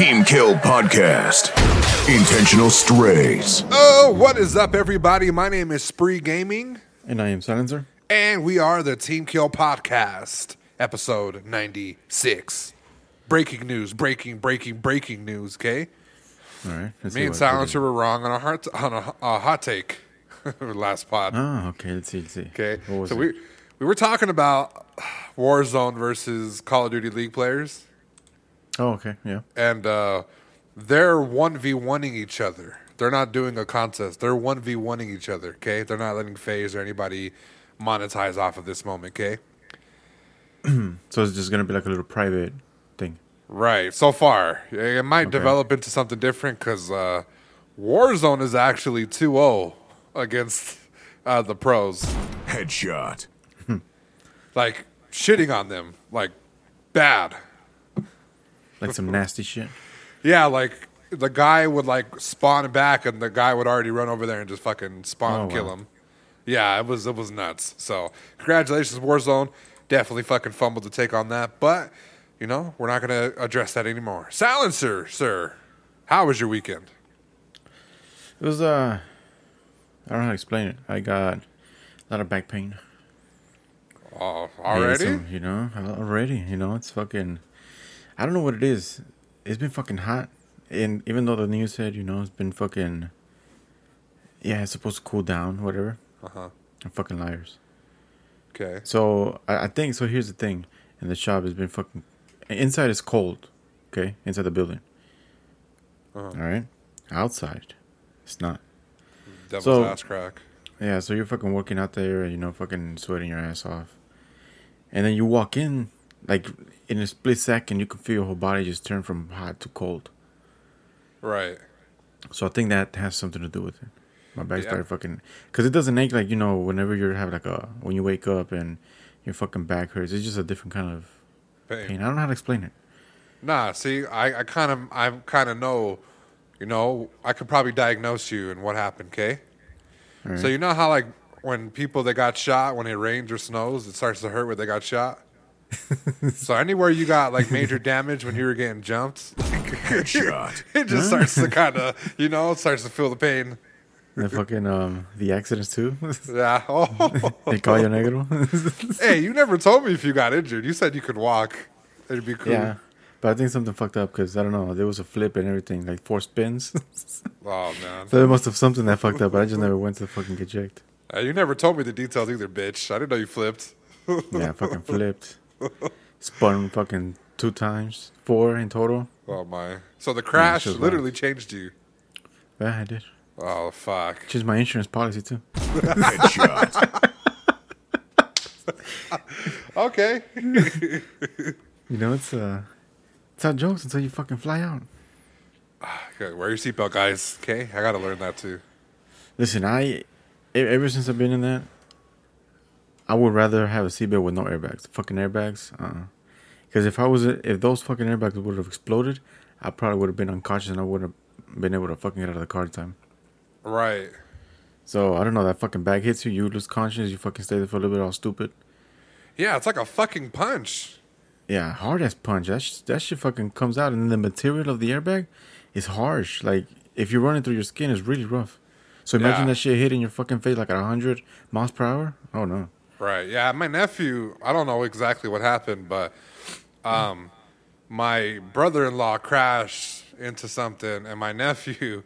Team Kill Podcast. Intentional Strays. Oh, what is up, everybody? My name is Spree Gaming, And I am Silencer. and we are the Team Kill Podcast, episode 96. Breaking news, breaking, breaking, breaking news, okay? All right. let's Me see and what- Silencer were wrong on a, heart, on a, a hot take last pod, Oh, okay. Let's see. Let's see. okay? What was so it? we, we were talking about Warzone versus Call of Duty League players, Oh, okay. Yeah. and uh, they're 1v1ing each other. They're not doing a contest. They're 1v1ing each other, okay? They're not letting FaZe or anybody monetize off of this moment, okay? So it's just gonna be like a little private thing. Right. So far, it might develop into something different because uh, Warzone is actually 2-0 against uh, the pros. Headshot. Like shitting on them, like bad. Like some nasty shit. Yeah, like the guy would like spawn back, and the guy would already run over there and just fucking spawn Oh, and kill wow. him. Yeah, it was it was nuts. So congratulations, Warzone. Definitely fucking fumbled to take on that, but you know we're not gonna address that anymore. Silencer, sir. How was your weekend? It was uh, I don't know how to explain it. I got a lot of back pain. Oh, already? some- you know, already. You know, it's fucking. I don't know what it is. It's been fucking hot, and even though the news said, you know, it's been fucking. Yeah, it's supposed to cool down, whatever. Uh huh. They're fucking liars. Okay. So I, I think so. Here's the thing: in the shop, has been fucking inside is cold. Okay, inside the building. Uh-huh. All right, outside, it's not. Devil's So- ass crack. Yeah, so you're fucking working out there, you know, fucking sweating your ass off, and then you walk in, like in a split second, you can feel your whole body just turn from hot to cold. Right. So I think that has something to do with it. My back Yeah. started fucking because it doesn't ache like you know whenever you have like a when you wake up and your fucking back hurts. It's just a different kind of Pain. pain. I don't know how to explain it. Nah, see, I, I kind of, I kind of know, you know, I could probably diagnose you and what happened, okay? All So you know how like when people that got shot when it rains or snows, it starts to hurt where they got shot. so anywhere you got like major damage when you were getting jumped, Headshot. it just starts to kind of, you know, it starts to feel the pain. The fucking um the accidents too. Yeah. Oh. they call you negro. hey, you never told me if you got injured. You said you could walk. It'd be cool. yeah, but I think something fucked up because I don't know. There was a flip and everything, like four spins. Oh man. so there must have something that fucked up. But I just never went to the fucking get checked. Uh, you never told me the details either, bitch. I didn't know you flipped. Yeah, I fucking flipped, spun fucking two times, four in total. Oh my! So the crash bad. literally changed you. Yeah, I did. Oh fuck! Changed my insurance policy too. Headshot. Okay. You know, it's uh, it's not jokes until you fucking fly out. okay. Wear your seatbelt, guys. Okay, I gotta learn that too. Listen, I ever since I've been in that, I would rather have a seatbelt with no airbags. Fucking airbags, uh. Because if I was, if those fucking airbags would have exploded, I probably would have been unconscious and I would have been able to fucking get out of the car in time. Right. So I don't know. That fucking bag hits you, you lose conscience, you fucking stay there for a little bit, all stupid. Yeah, it's like a fucking punch. Yeah, hard ass punch. That sh- that shit fucking comes out, and then the material of the airbag is harsh. Like if you're running through your skin, it's really rough. So imagine Yeah. that shit hitting your fucking face like at hundred miles per hour. Oh no. Right. Yeah, my nephew. I don't know exactly what happened, but um, my brother-in-law crashed into something, and my nephew,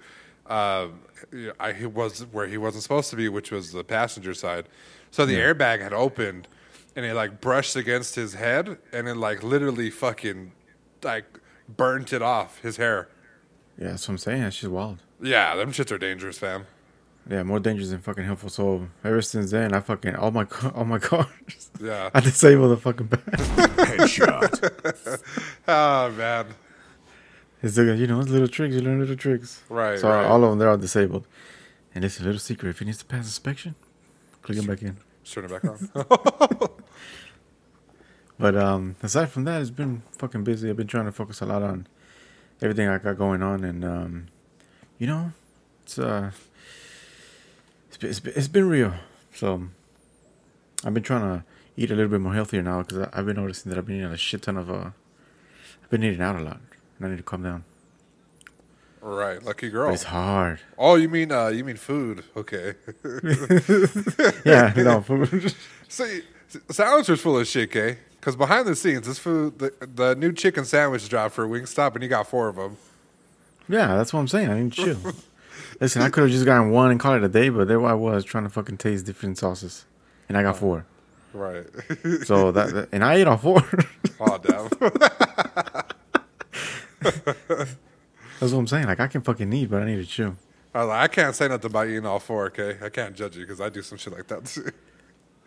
uh, I he was where he wasn't supposed to be, which was the passenger side. So the airbag had opened, and it like brushed against his head, and it like literally fucking like burnt it off his hair. Yeah, that's what I'm saying. That shit's wild. Yeah, them shits are dangerous, fam. Yeah, more dangerous than fucking helpful. So ever since then, I fucking all my ca- all my cars, Yeah. I disable the fucking bag. Headshot. Oh man. It's the, you know, it's little tricks. You learn little tricks. Right, So right. all of them, they're all disabled. And it's a little secret. If it needs to pass inspection, click them back in. Turn it back on. But um, aside from that, it's been fucking busy. I've been trying to focus a lot on everything I got going on, and um, you know, it's uh, it's been, it's been, it's been real. So I've been trying to eat a little bit more healthier now because I've been noticing that I've been eating a shit ton of uh, I've been eating out a lot, and I need to calm down. Right, lucky But girl. it's hard. Oh, you mean uh, you mean food? Okay. Yeah, no food. See, Silencer's full of shit, Kay. Because behind the scenes, this food, the, the new chicken sandwich dropped for Wingstop, and you got four of them. yeah, that's what I'm saying. I need to chill. Listen, I could have just gotten one and called it a day, but there I was trying to fucking taste different sauces, and I got four. Right. So that, that- and I ate all four. oh damn. That's what I'm saying. Like I can fucking eat, but I need to chew. I, like, I can't say nothing about eating all four. Okay, I can't judge you because I do some shit like that too.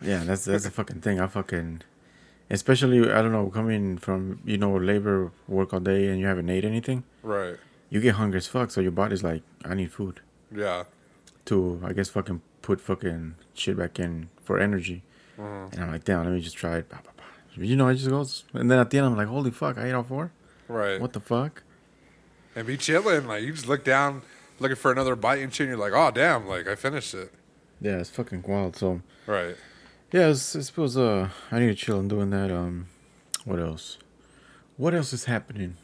Yeah, that's that's the fucking thing. I fucking, especially I don't know, coming from you know labor work all day and you haven't ate anything, right. you get hungry as fuck. So your body's like, I need food Yeah. to, I guess, fucking put fucking shit back in for energy. Mm-hmm. And I'm like, damn, let me just try it. Bah, bah, bah. You know, it just goes, and then at the end, I'm like, holy fuck, I ate all four. Right. What the fuck? and be chilling. Like you just look down, looking for another bite and shit. And you're like, oh damn, like I finished it. Yeah, it's fucking wild. So Right. yeah, I suppose uh, I need to chill on doing that. Um, what else? What else is happening?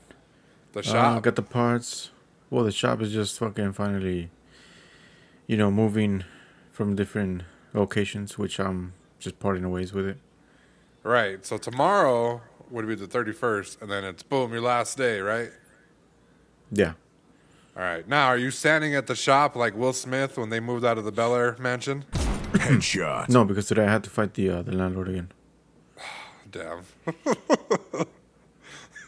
The Uh, shop. got the parts. Well, the shop is just fucking finally, you know, moving from different locations, which I'm just parting ways with it. right. So tomorrow would be the 31st, and then it's boom, your last day, right? Yeah. All right. Now, are you standing at the shop like Will Smith when they moved out of the Bel Air mansion? Headshot. No, because today I had to fight the uh, the landlord again. Damn.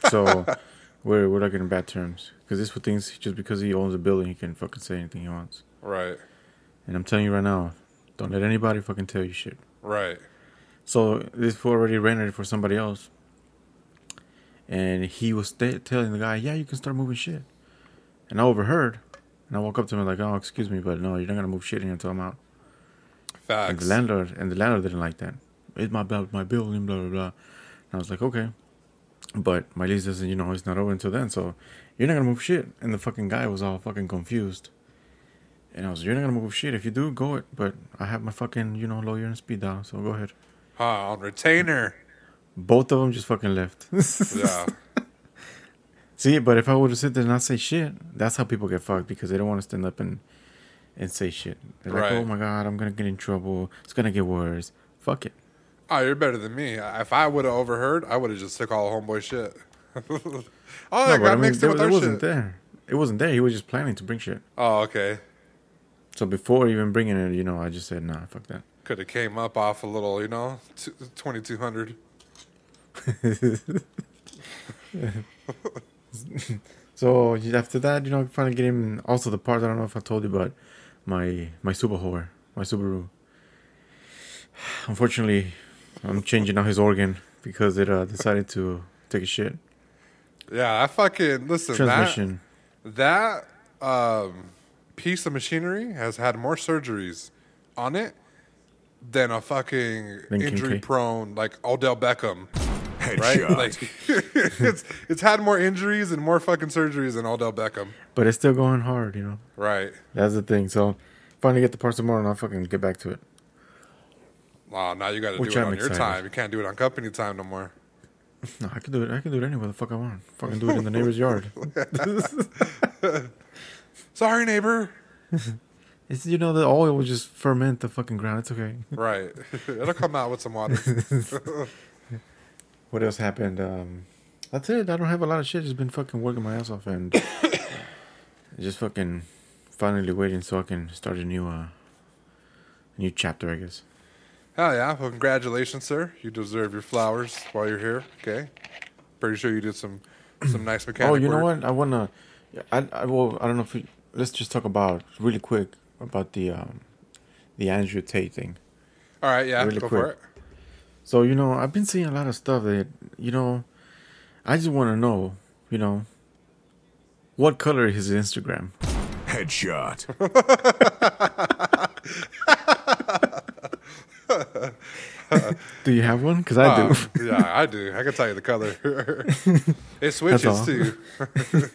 So we're we're like in bad terms because this for things just because he owns a building, he can fucking say anything he wants. Right. And I'm telling you right now, don't let anybody fucking tell you shit. Right. So this fool already rented it for somebody else, and he was sta telling the guy, "Yeah, you can start moving shit." And I overheard, and I walk up to him like, "Oh, excuse me, but no, you're not gonna move shit in here until I'm out." Facts. And the landlord and the landlord didn't like that. It's my my building, blah blah blah. And I was like, okay, but my lease doesn't, you know, it's not over until then, so you're not gonna move shit. And the fucking guy was all fucking confused. And I was, you're not gonna move shit. If you do, go it. But I have my fucking, you know, lawyer and speed dial, so go ahead. Huh, on retainer. Both of them just fucking left. Yeah. See, but if I would have sit there and not say shit, that's how people get fucked because they don't want to stand up and and say shit. They're like, Right. oh my god, I'm gonna get in trouble. It's gonna get worse. Fuck it. Oh, you're better than me. If I would have overheard, I would have just took all homeboy shit. oh, No, I but got I mean, mixed there, in with there our wasn't shit. there. It wasn't there. He was just planning to bring shit. Oh, okay. So before even bringing it, you know, I just said, nah, fuck that. Could have came up off a little, you know, twenty two hundred. So after that, you know, I finally get him. Also, the part I don't know if I told you, but my my Subaru, my Subaru. Unfortunately, I'm changing out his organ because it uh, decided to take a shit. Yeah, I fucking listen. Transmission. That that um, piece of machinery has had more surgeries on it than a fucking Than injury K. prone like Odell Beckham. Right? Like it's it's had more injuries and more fucking surgeries than Odell Beckham. But it's still going hard, you know. Right. That's the thing. So finally get the parts tomorrow, and I'll fucking get back to it. Wow, now you got to do it I'm on your time. You can't do it on company time no more. No, I can do it. I can do it anywhere the fuck I want. Fucking do it in the neighbor's yard. Sorry, neighbor. It's you know the oil will just ferment the fucking ground. It's okay. Right. It'll come out with some water. What else happened? Um, that's it. I don't have a lot of shit. Just been fucking working my ass off and just fucking finally waiting so I can start a new uh, new chapter. I guess. Hell yeah. Well, congratulations, sir. You deserve your flowers while you're here. Okay. Pretty sure you did some some nice mechanic oh, you know work. what? I wanna. I I well I don't know if we, let's just talk about really quick about the um the Andrew Tate thing. All right, yeah, Really go for quick. it. So you know, I've been seeing a lot of stuff that you know. I just want to know, you know, what color is his Instagram? Headshot. Do you have one? Because I do. Uh, yeah, I do. I can tell you the color. it switches too.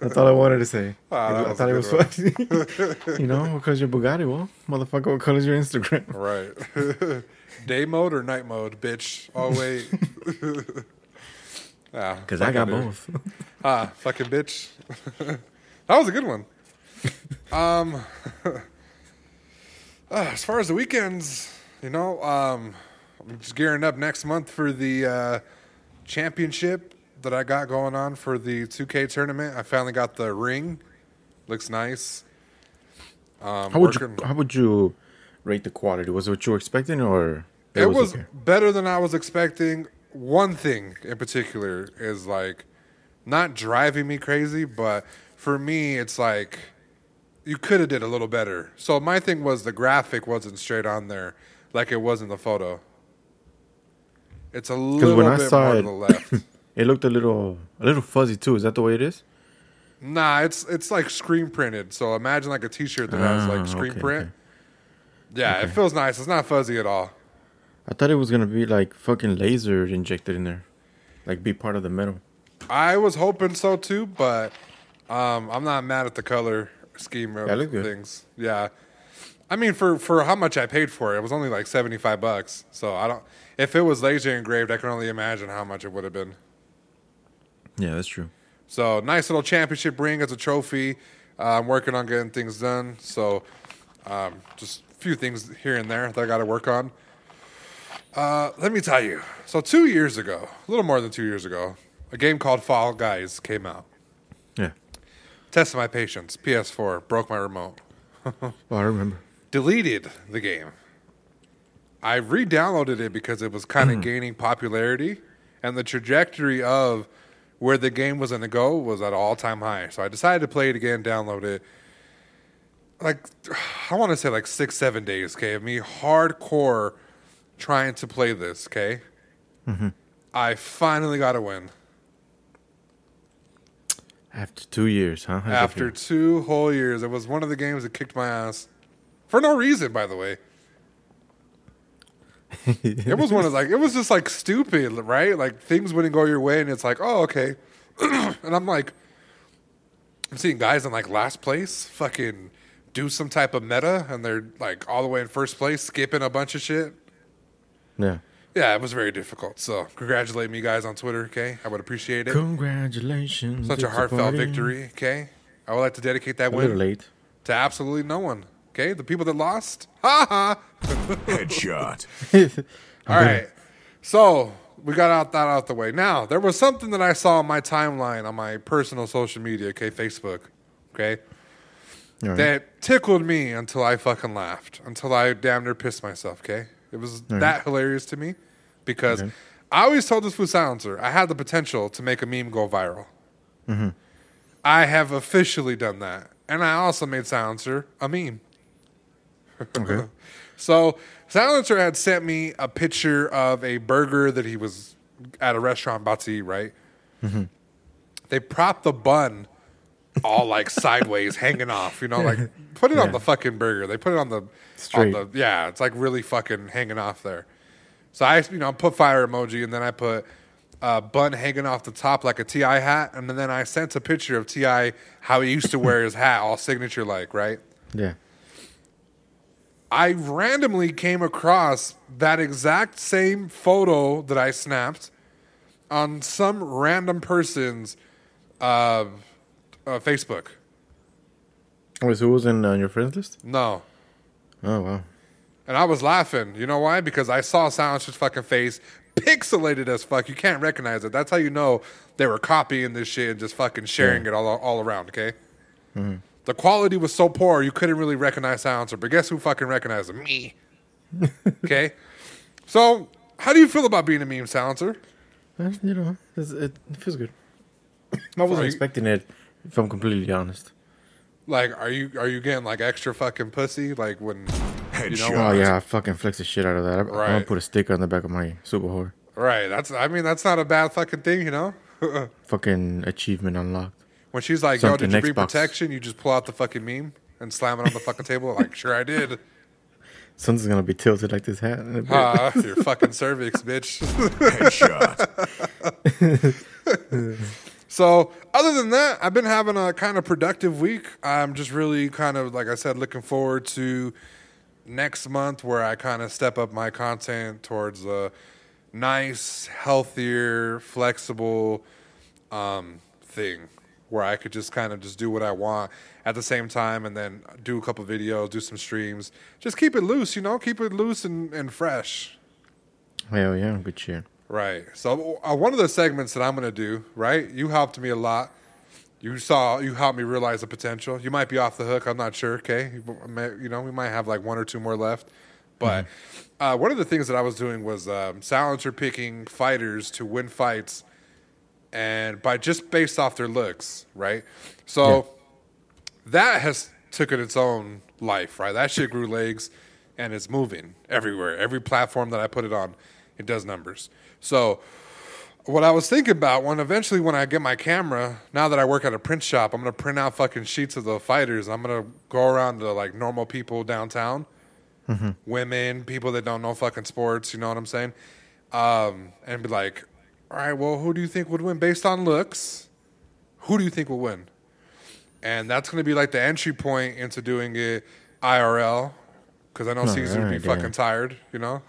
That's all I wanted to say. Ah, that I thought it was good funny. you know, because your Bugatti, well, motherfucker, what color is your Instagram? Right. Day mode or night mode, bitch. Oh wait. Because I got both. Ah, fucking bitch. That was a good one. um, uh, as far as the weekends, you know, um, I'm just gearing up next month for the uh, championship that I got going on for the 2K tournament. I finally got the ring. Looks nice. Um, How would working- you How would you rate the quality? Was it what you were expecting, or It was okay? better than I was expecting. One thing in particular is like not driving me crazy, but for me, it's like you could have did a little better. So my thing was the graphic wasn't straight on there like it was in the photo. It's a little when I bit saw more it- to the left. It looked a little a little fuzzy too. Is that the way it is? nah, it's it's like screen printed. So imagine like a T-shirt that has Ah, like screen okay, print. okay. Yeah, it feels nice. It's not fuzzy at all. I thought it was gonna be like fucking laser injected in there, like be part of the metal. I was hoping so too, but um, I'm not mad at the color scheme of Yeah, things. Yeah, I mean for for how much I paid for it, it was only like 75 bucks. So I don't. If it was laser engraved, I can only imagine how much it would have been. Yeah, that's true. So nice little championship ring as a trophy. Uh, I'm working on getting things done. So um, just a few things here and there that I got to work on. Uh, let me tell you. So two years ago, a little more than two years ago, a game called Fall Guys came out. Yeah. Tested my patience. PS4 broke my remote. Oh, I remember. Deleted the game. I re-downloaded it because it was kind of gaining popularity, and the trajectory of where the game was going to go was at an all-time high. So I decided to play it again, download it. Like I want to say like six, seven days. Okay, of me hardcore trying to play this. Okay, mm-hmm. I finally got a win. After two years, huh? After two whole years. It was one of the games that kicked my ass for no reason, by the way. it was one of like it was just like stupid, right? Like things wouldn't go your way, and it's like, oh okay, and I'm like, I'm seeing guys in like last place, fucking do some type of meta, and they're like all the way in first place, skipping a bunch of shit. Yeah. Yeah, it was very difficult. So congratulate me guys on Twitter, okay? I would appreciate it. Congratulations. Such a heartfelt party. victory, okay? I would like to dedicate that A win late. to absolutely no one. Okay, the people that lost, ha ha. Headshot. All right, so we got out that out the way. Now there was something that I saw on my timeline on my personal social media, okay, Facebook, okay, right. that tickled me until I fucking laughed, until I damn near pissed myself. Okay, it was that hilarious to me because Okay. I always told this food silencer I had the potential to make a meme go viral. Mm-hmm. I have officially done that, and I also made silencer a meme. Okay. So Silencer had sent me a picture of a burger that he was at a restaurant about to eat, right? They propped the bun all like sideways, hanging off, you know, like put it on the fucking burger. They put it on the Straight. on the yeah, it's like really fucking hanging off there. So I you know, put fire emoji and then I put uh, bun hanging off the top like a T.I. hat, and then I sent a picture of T.I. how he used to wear his hat, all signature like, right? Yeah. I randomly came across that exact same photo that I snapped on some random person's uh, uh, Facebook. Wait, so who was in uh, your friends list? No. Oh wow. And I was laughing. You know why? Because I saw Silencer's fucking face pixelated as fuck. You can't recognize it. That's how you know they were copying this shit and just fucking sharing it all, all around, okay? The quality was so poor you couldn't really recognize Silencer. But guess who fucking recognized him? Me. okay? So, how do you feel about being a meme Silencer? You know, it's, it, it feels good. I wasn't you- expecting it, if I'm completely honest. Like, are you are you getting like extra fucking pussy? Like when You know- Oh yeah, I fucking flex the shit out of that. I, I'm gonna put a sticker on the back of my super whore. right? That's I mean that's not a bad fucking thing, you know. Fucking achievement unlocked. When she's like, "Yo, Something did you bring Xbox. protection?" You just pull out the fucking meme and slam it on the fucking table. Like, sure, I did. Something's gonna be tilted like this hat. in a. Ah, your fucking cervix, bitch. Headshot. so, other than that, I've been having a kind of productive week. I'm just really kind of, like I said, looking forward to next month where I kind of step up my content towards a nice, healthier, flexible um, thing. Where I could just kind of just do what I want at the same time and then do a couple videos, do some streams. Just keep it loose, you know, keep it loose and, and fresh. Hell yeah, good shit. Right. So uh, one of the segments that I'm going to do, right? You helped me a lot. You saw, you helped me realize the potential. You might be off the hook. I'm not sure. Okay. You may- you know, we might have like one or two more left. But uh, one of the things that I was doing was um, silencer picking fighters to win fights, and by just based off their looks, right? So that has taken its own life, right? That shit grew legs, and it's moving everywhere. Every platform that I put it on, it does numbers. So what I was thinking about when eventually when I get my camera, now that I work at a print shop, I'm gonna print out fucking sheets of the fighters. I'm gonna go around to like normal people downtown, women, people that don't know fucking sports. You know what I'm saying? Um, and be like, all right, well, who do you think would win based on looks? Who do you think will win? And that's gonna be like the entry point into doing it IRL because I know Caesar would be yeah. fucking tired. You know.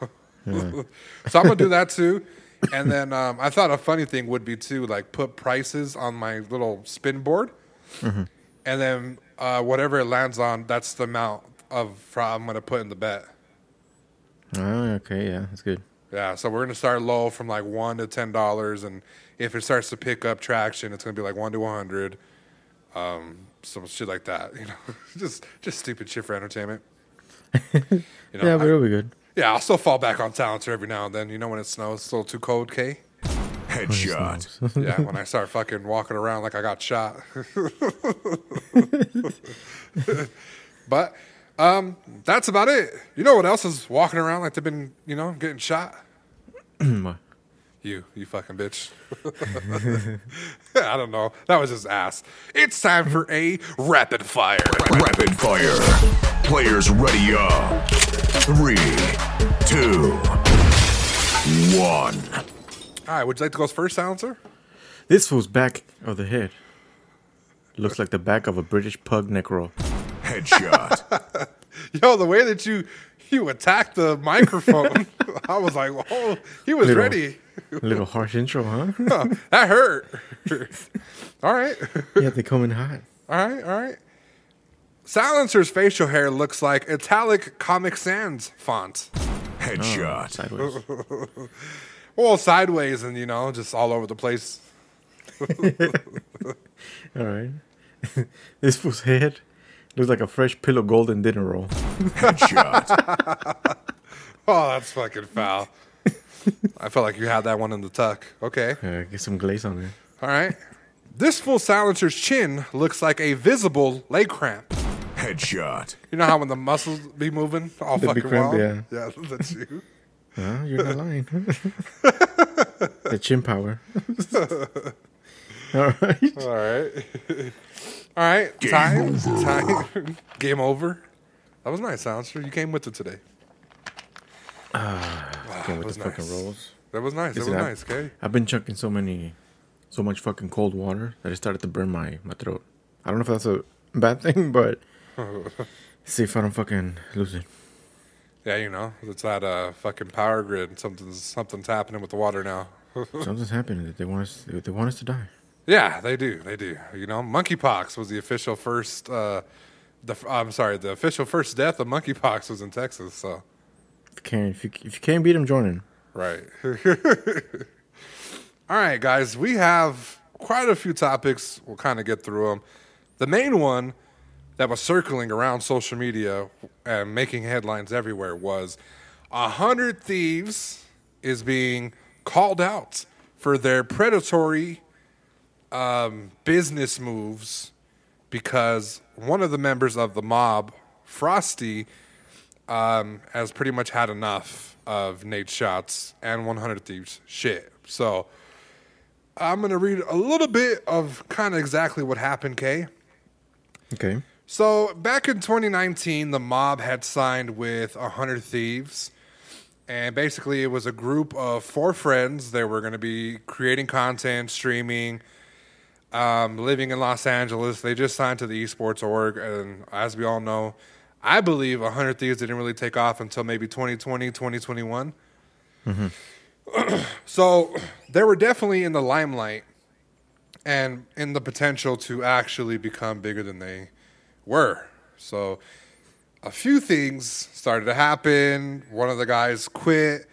so I'm gonna do that too. And then um, I thought a funny thing would be to like put prices on my little spin board, and then uh, whatever it lands on, that's the amount of I'm gonna put in the bet. Oh, okay, yeah, that's good. Yeah, so we're gonna start low from like one to ten dollars, and if it starts to pick up traction, it's gonna be like one to one hundred, um, some shit like that. You know, just just stupid shit for entertainment. You know, yeah, but I- it'll be good. yeah, I'll still fall back on Talentor every now and then. You know, when it snows, it's a little too cold, K. Headshot. Yeah, when I start fucking walking around like I got shot. but um, that's about it. You know what else is walking around like they've been, you know, getting shot? What? You, you fucking bitch. I don't know. That was just ass. It's time for a rapid fire. Rapid fire. Players ready up. Three, two, one. All right, would you like to go first, silencer? This fool's back of the head. Looks like the back of a British pug necro. Headshot. Yo, the way that you you attacked the microphone, I was like, oh, he was Little- ready. A little harsh intro, huh? Huh, that hurt. all right. yeah, they come in hot. All right, all right. Silencer's facial hair looks like italic Comic Sans font. Headshot. Oh, sideways. Well, sideways and, you know, just all over the place. All right. this fool's head looks like a fresh pillow golden dinner roll. Headshot. Oh, that's fucking foul. I felt like you had that one in the tuck. Okay. Uh, get some glaze on it. All right. This full silencer's chin looks like a visible leg cramp. Headshot. You know how when the muscles be moving all The big fucking cramp, wild? Yeah, that's you. Huh? You're not lying. the chin power. All right. All right. All right. Game time. over. Time. Game over. That was nice, Silencer. You came with it today. Again with was the fucking rolls. That was nice. That was Listen, I- nice, okay? I've been chucking so many, so much fucking cold water that it started to burn my, my throat. I don't know if that's a bad thing, but see if I don't fucking lose it. Yeah, you know, it's that uh, fucking power grid. Something's something's happening with the water now. Something's happening. They want us. They want us to die. Yeah, they do. They do. You know, monkeypox was the official first. Uh, the I'm sorry, the official first death of monkeypox was in Texas. So If you can't, if you, if you can't beat them, join in. right. All right, guys, we have quite a few topics. We'll kind of get through them. The main one that was circling around social media and making headlines everywhere was a hundred thieves is being called out for their predatory um, business moves because one of the members of the mob, Frosty, um, has pretty much had enough of Nadeshot's and 100 Thieves shit. So I'm going to read a little bit of kind of exactly what happened, Kay. Okay. So back in 2019, the mob had signed with 100 Thieves. And basically, it was a group of four friends. They were going to be creating content, streaming, um, living in Los Angeles. They just signed to the esports org. And as we all know, I believe 100 Thieves didn't really take off until maybe 2020, 2021. so they were definitely in the limelight. and in the potential to actually become bigger than they were. So a few things started to happen. One of the guys quit.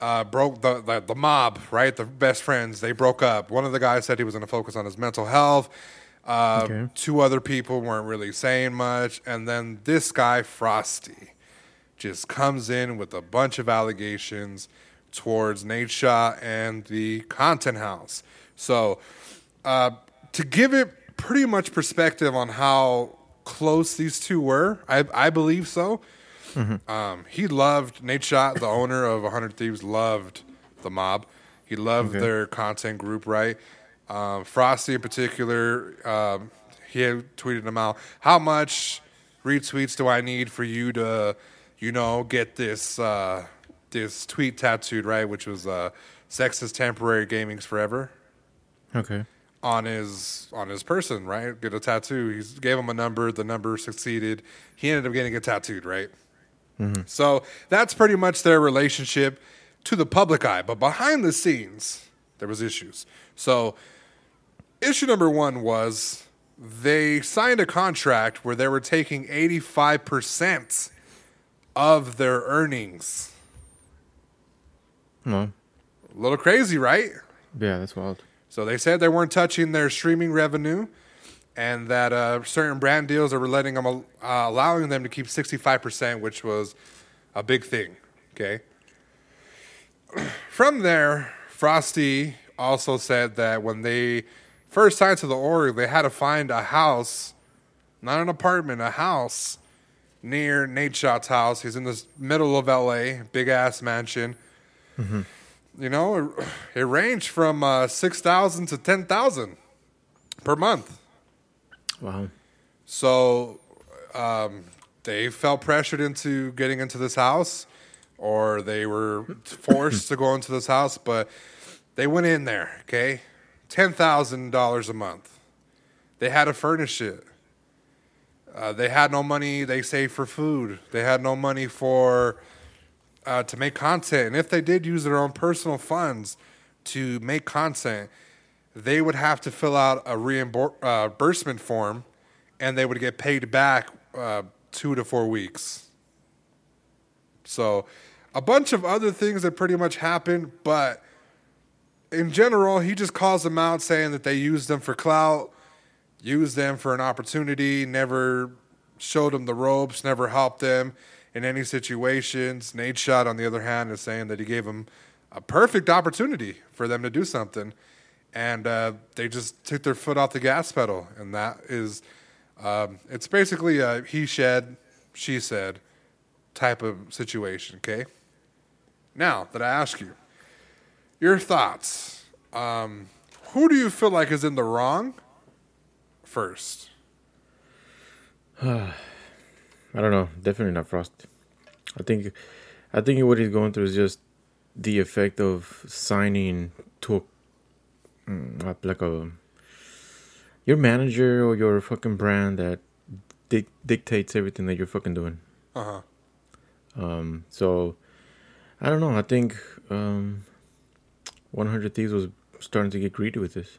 Uh, broke the, the the mob, right? The best friends they broke up. One of the guys said he was going to focus on his mental health. Uh, Okay. Two other people weren't really saying much, and then this guy Frosty just comes in with a bunch of allegations towards Nadeshot and the Content House. So, uh, to give it pretty much perspective on how close these two were, I, I believe so. Um, he loved Nadeshot, the owner of 100 Thieves, loved the mob. He loved Okay. their content group, right? Um, Frosty, in particular, um, he had tweeted him out. How much retweets do I need for you to, you know, get this uh, this tweet tattooed, right? Which was uh, "Sex is temporary, gaming's forever." Okay. on his on his person, right? Get a tattoo. He gave him a number. The number succeeded. He ended up getting it tattooed, right? Mm-hmm. So that's pretty much their relationship to the public eye. But behind the scenes, there was issues. So issue number one was they signed a contract where they were taking eighty five percent of their earnings. No. A little crazy, right? Yeah, that's wild. So they said they weren't touching their streaming revenue, and that uh, certain brand deals are letting them, uh, allowing them to keep sixty five percent, which was a big thing. Okay. From there, Frosty also said that when they first signed to the org, they had to find a house, not an apartment, a house near Nadeshot's house. He's in the middle of LA, big ass mansion you know, it, it ranged from uh, six thousand to ten thousand per month. Wow. So um, they felt pressured into getting into this house, or they were forced to go into this house, but they went in there. Okay, ten thousand dollars a month. They had to furnish it. Uh, they had no money. They saved for food. They had no money for uh, to make content. And if they did use their own personal funds to make content, they would have to fill out a uh, reimbursement form, and they would get paid back uh, two to four weeks. So, a bunch of other things that pretty much happened, but in general, he just calls them out saying that they used them for clout, used them for an opportunity, never showed them the ropes, never helped them in any situations. Nadeshot, on the other hand, is saying that he gave them a perfect opportunity for them to do something, and uh, they just took their foot off the gas pedal, and that is, um, it's basically a he said, she said type of situation. Okay. Now that I ask you, your thoughts. Um, who do you feel like is in the wrong first? I don't know. Definitely not Frost. I think, I think what he's going through is just the effect of signing like a your manager or your fucking brand that dic- dictates everything that you're fucking doing. Uh huh. Um, so I don't know. I think um, 100 Thieves was starting to get greedy with this.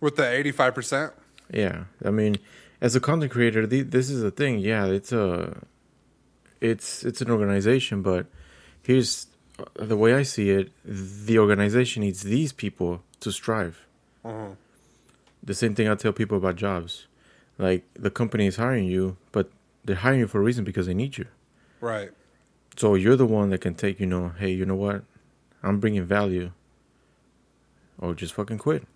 With the eighty-five percent. Yeah, I mean, as a content creator, the, this is the thing. Yeah, it's a, it's it's an organization, but here's uh, the way I see it: the organization needs these people to strive. Mhm. The same thing I tell people about jobs, like the company is hiring you, but they're hiring you for a reason because they need you. Right. So you're the one that can take, you know, hey, you know what? I'm bringing value. Or just fucking quit.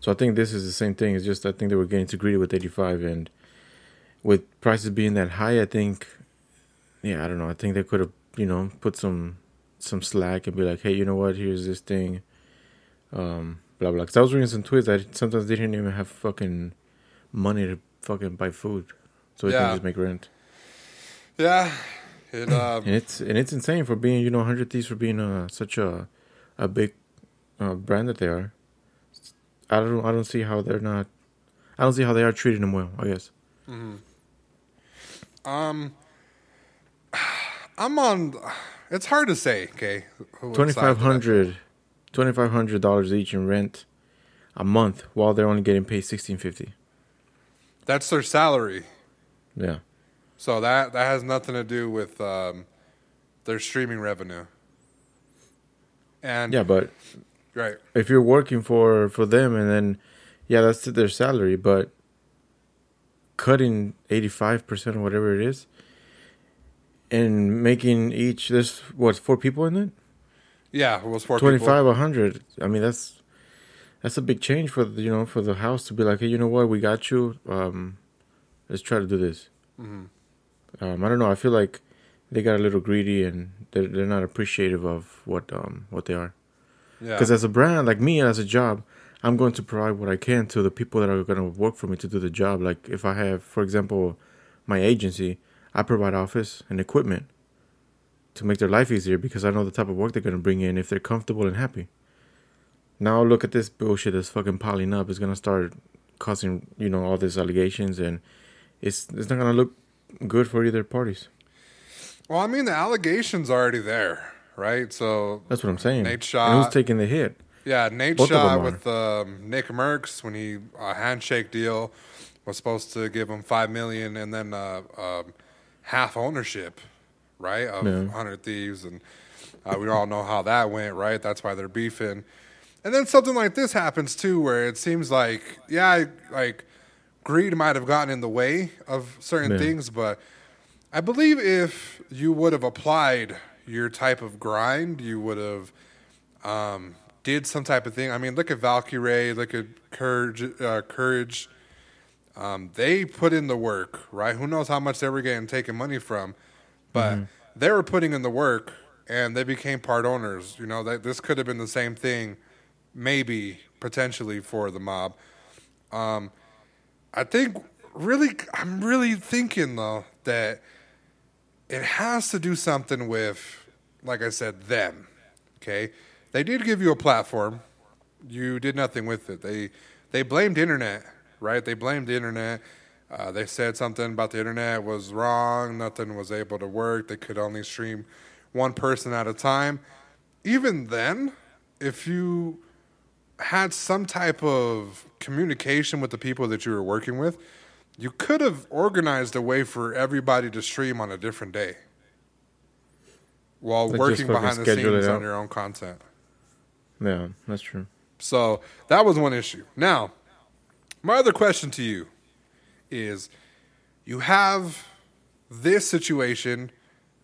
So I think this is the same thing. It's just I think they were getting too greedy with 85 and with prices being that high, I think yeah, I don't know. I think they could have, you know, put some some slack and be like, "Hey, you know what? Here's this thing." Um blah blah. Cuz I was reading some tweets that sometimes they didn't even have fucking money to fucking buy food. So they Yeah. can just make rent. Yeah. It. Um, And it's and it's insane for being you know hundred thieves for being uh, such a a big uh, brand that they are. I don't I don't see how they're not. I don't see how they are treating them well. I guess. Mm-hmm. um. I'm on. It's hard to say. Okay. Twenty five hundred, twenty five hundred dollars each in rent. a month while they're only getting paid sixteen fifty. That's their salary. Yeah. So that that has nothing to do with um, their streaming revenue. And Yeah, but right, if you're working for for them and then yeah, that's their salary, but cutting eighty five percent or whatever it is, and making each there's what four people in it yeah, it was four twenty people. five a hundred. I mean that's that's a big change for the, you know for the house to be like hey you know what we got you um let's try to do this. Um, I don't know. I feel like they got a little greedy and they're, they're not appreciative of what um what they are. Yeah, Because as a brand, like me, as a job, I'm going to provide what I can to the people that are going to work for me to do the job. Like if I have, for example, my agency, I provide office and equipment to make their life easier because I know the type of work they're to bring in if they're comfortable and happy. Now look at this bullshit that's fucking piling up. It's going to start causing, you know, all these allegations and it's it's not going to look good for either parties. well, I mean, the allegations are already there, right? So That's what I'm saying. Nate And Shaw- who's taking the hit? Yeah, Nate Both Shaw with um, Nick Mercs when he a handshake deal was supposed to give him five million and then uh, um, half ownership, right, of Yeah. Hundred Thieves, and uh, we all know how that went, right? That's why they're beefing. And then something like this happens too, where it seems like yeah, like greed might have gotten in the way of certain Yeah. things, but I believe if you would have applied your type of grind, you would have um, did some type of thing. I mean, look at Valkyrae, look at Courage. Uh, Courage. Um, they put in the work, right? Who knows how much they were getting taken money from, but they were putting in the work, and they became part owners. You know, that this could have been the same thing, maybe potentially for the mob. Um, I think really, I'm really thinking though that it has to do something with, like I said, them. Okay, they did give you a platform. You did nothing with it. They they blamed internet, right? They blamed the internet. Uh, they said something about the internet was wrong. Nothing was able to work. They could only stream one person at a time. Even then, if you had some type of communication with the people that you were working with, you could have organized a way for everybody to stream on a different day while Like, working behind the scenes on your own content. Yeah, that's true. So that was one issue. Now, my other question to you is you have this situation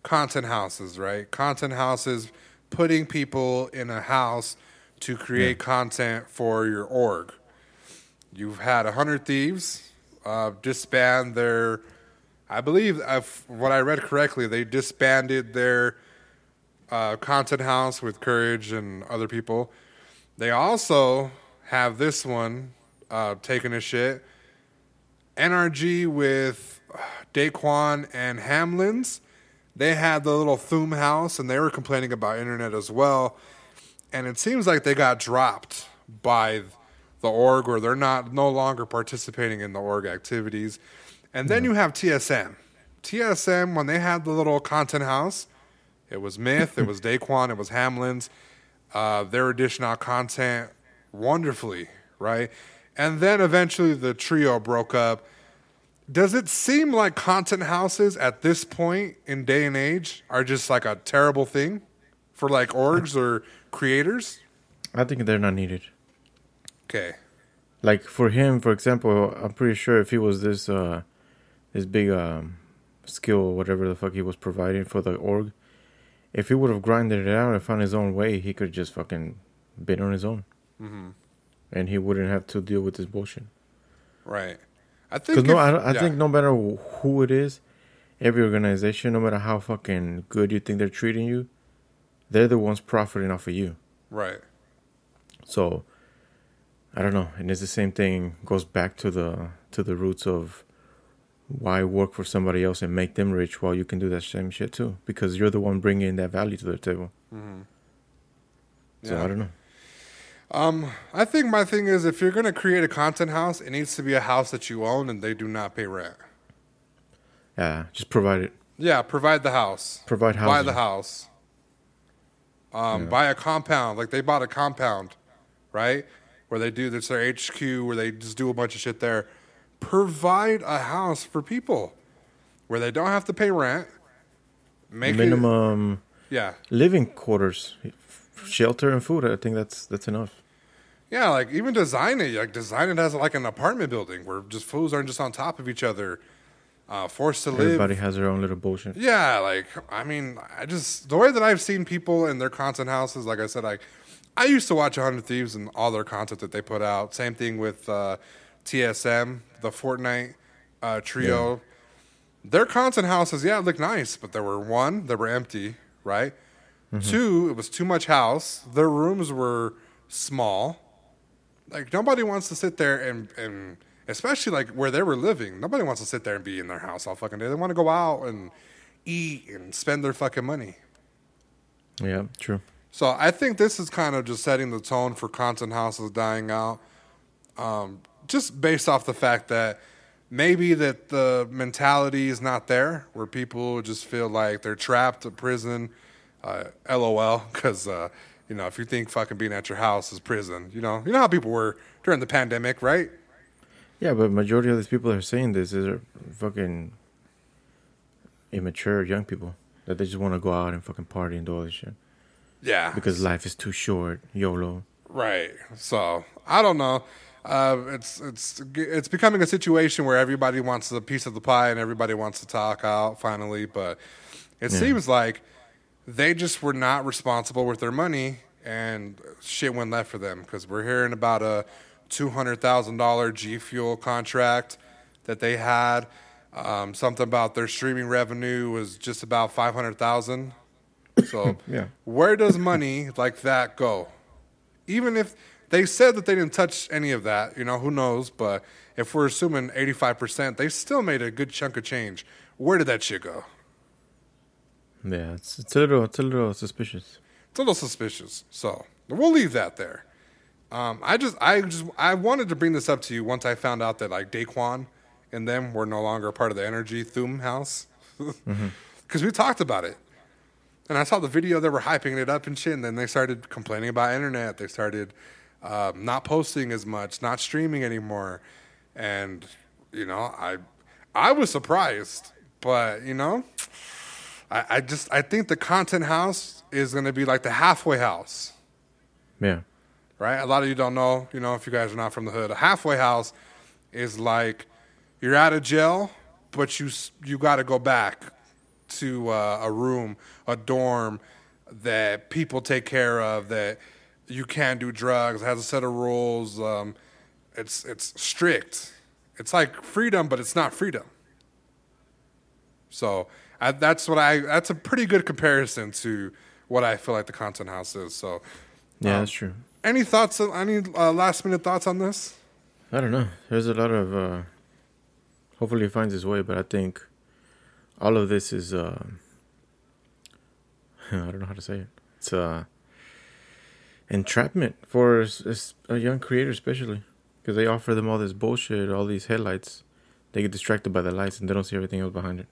content houses, right? Content houses putting people in a house to create content for your org. You've had 100 Thieves uh, disband their, I believe, if what I read correctly, they disbanded their uh, content house with Courage and other people. They also have this one uh, taking a shit. NRG with Daequan and Hamlinz. They had the little Thum house and they were complaining about internet as well. And it seems like they got dropped by the org or they're not no longer participating in the org activities. And then you have TSM. TSM, when they had the little content house, it was Myth, it was Daequan, it was Hamlinz. Uh, they were dishing out content wonderfully, right? And then eventually the trio broke up. Does it seem like content houses at this point in day and age are just like a terrible thing for like orgs or creators? I think they're not needed. Okay. Like for him, for example, I'm pretty sure if he was this uh this big um skill or whatever the fuck he was providing for the org, if he would have grinded it out and found his own way, he could just fucking been on his own, mm-hmm. And he wouldn't have to deal with this bullshit. Right. I think Because no, I, I yeah. think no matter who it is, every organization, no matter how fucking good you think they're treating you, they're the ones profiting off of you. right. So I don't know, and it's the same thing goes back to the to the roots of why work for somebody else and make them rich while you can do that same shit too because you're the one bringing that value to the table. Mm-hmm. So Yeah. I don't know. Um, I think my thing is if you're gonna create a content house, it needs to be a house that you own and they do not pay rent. Yeah, just provide it. Yeah, provide the house. Provide Buy the house. Um, buy a compound. Like they bought a compound, right? where they do this their HQ where they just do a bunch of shit there. Provide a house for people where they don't have to pay rent. Make it, Minimum yeah, living quarters, shelter and food. I think that's that's enough. Yeah, like even design it, like design it as like an apartment building where just fools aren't just on top of each other, uh, forced to live. Everybody has their own little bullshit. Yeah, like I mean, I just the way that I've seen people in their content houses, like I said, like I used to watch 100 Thieves and all their content that they put out. Same thing with uh, TSM, the Fortnite uh, trio. Their content houses, yeah, looked nice, but there were one, they were empty, right? Two, it was too much house. Their rooms were small. Like nobody wants to sit there and and especially like where they were living, nobody wants to sit there and be in their house all fucking day. They want to go out and eat and spend their fucking money. Yeah, true. So I think this is kind of just setting the tone for content houses dying out, um, just based off the fact that maybe that the mentality is not there, where people just feel like they're trapped in prison. Uh, LOL, because uh, you know if you think fucking being at your house is prison, you know you know how people were during the pandemic, right? Yeah, but majority of these people that are saying this is fucking immature young people that they just want to go out and fucking party and do all this shit Yeah, because life is too short. YOLO. Right. So I don't know. Uh, it's it's it's becoming a situation where everybody wants a piece of the pie and everybody wants to talk out finally. But it Yeah. seems like they just were not responsible with their money and shit went left for them because we're hearing about a two hundred thousand dollar G Fuel contract that they had. Um, something about their streaming revenue was just about five hundred thousand. So Yeah. where does money like that go? Even if they said that they didn't touch any of that, you know, who knows? But if we're assuming 85%, they still made a good chunk of change. Where did that shit go? Yeah, it's it's a little it's a little suspicious. It's a little suspicious. So we'll leave that there. Um, I just, I just, I wanted to bring this up to you once I found out that like Daequan and them were no longer part of the Energy Thum house, because we talked about it, and I saw the video they were hyping it up and shit, and then they started complaining about internet. They started um, not posting as much, not streaming anymore, and you know, I, I was surprised, but you know, I, I just, I think the content house is going to be like the halfway house Yeah. right? A lot of you don't know, you know, if you guys are not from the hood. A halfway house is like you're out of jail, but you you got to go back to uh, a room, a dorm that people take care of. That you can't do drugs. Has a set of rules. Um, it's it's strict. It's like freedom, but it's not freedom. So I, that's what I. That's a pretty good comparison to what I feel like the content house is. So. Yeah, Um, that's true. Any thoughts? Any uh, last minute thoughts on this? I don't know. There's a lot of. Uh, hopefully, it finds its way, but I think all of this is. Uh, I don't know how to say it. It's uh, entrapment for a young creator, especially because they offer them all this bullshit, all these headlights. They get distracted by the lights and they don't see everything else behind it.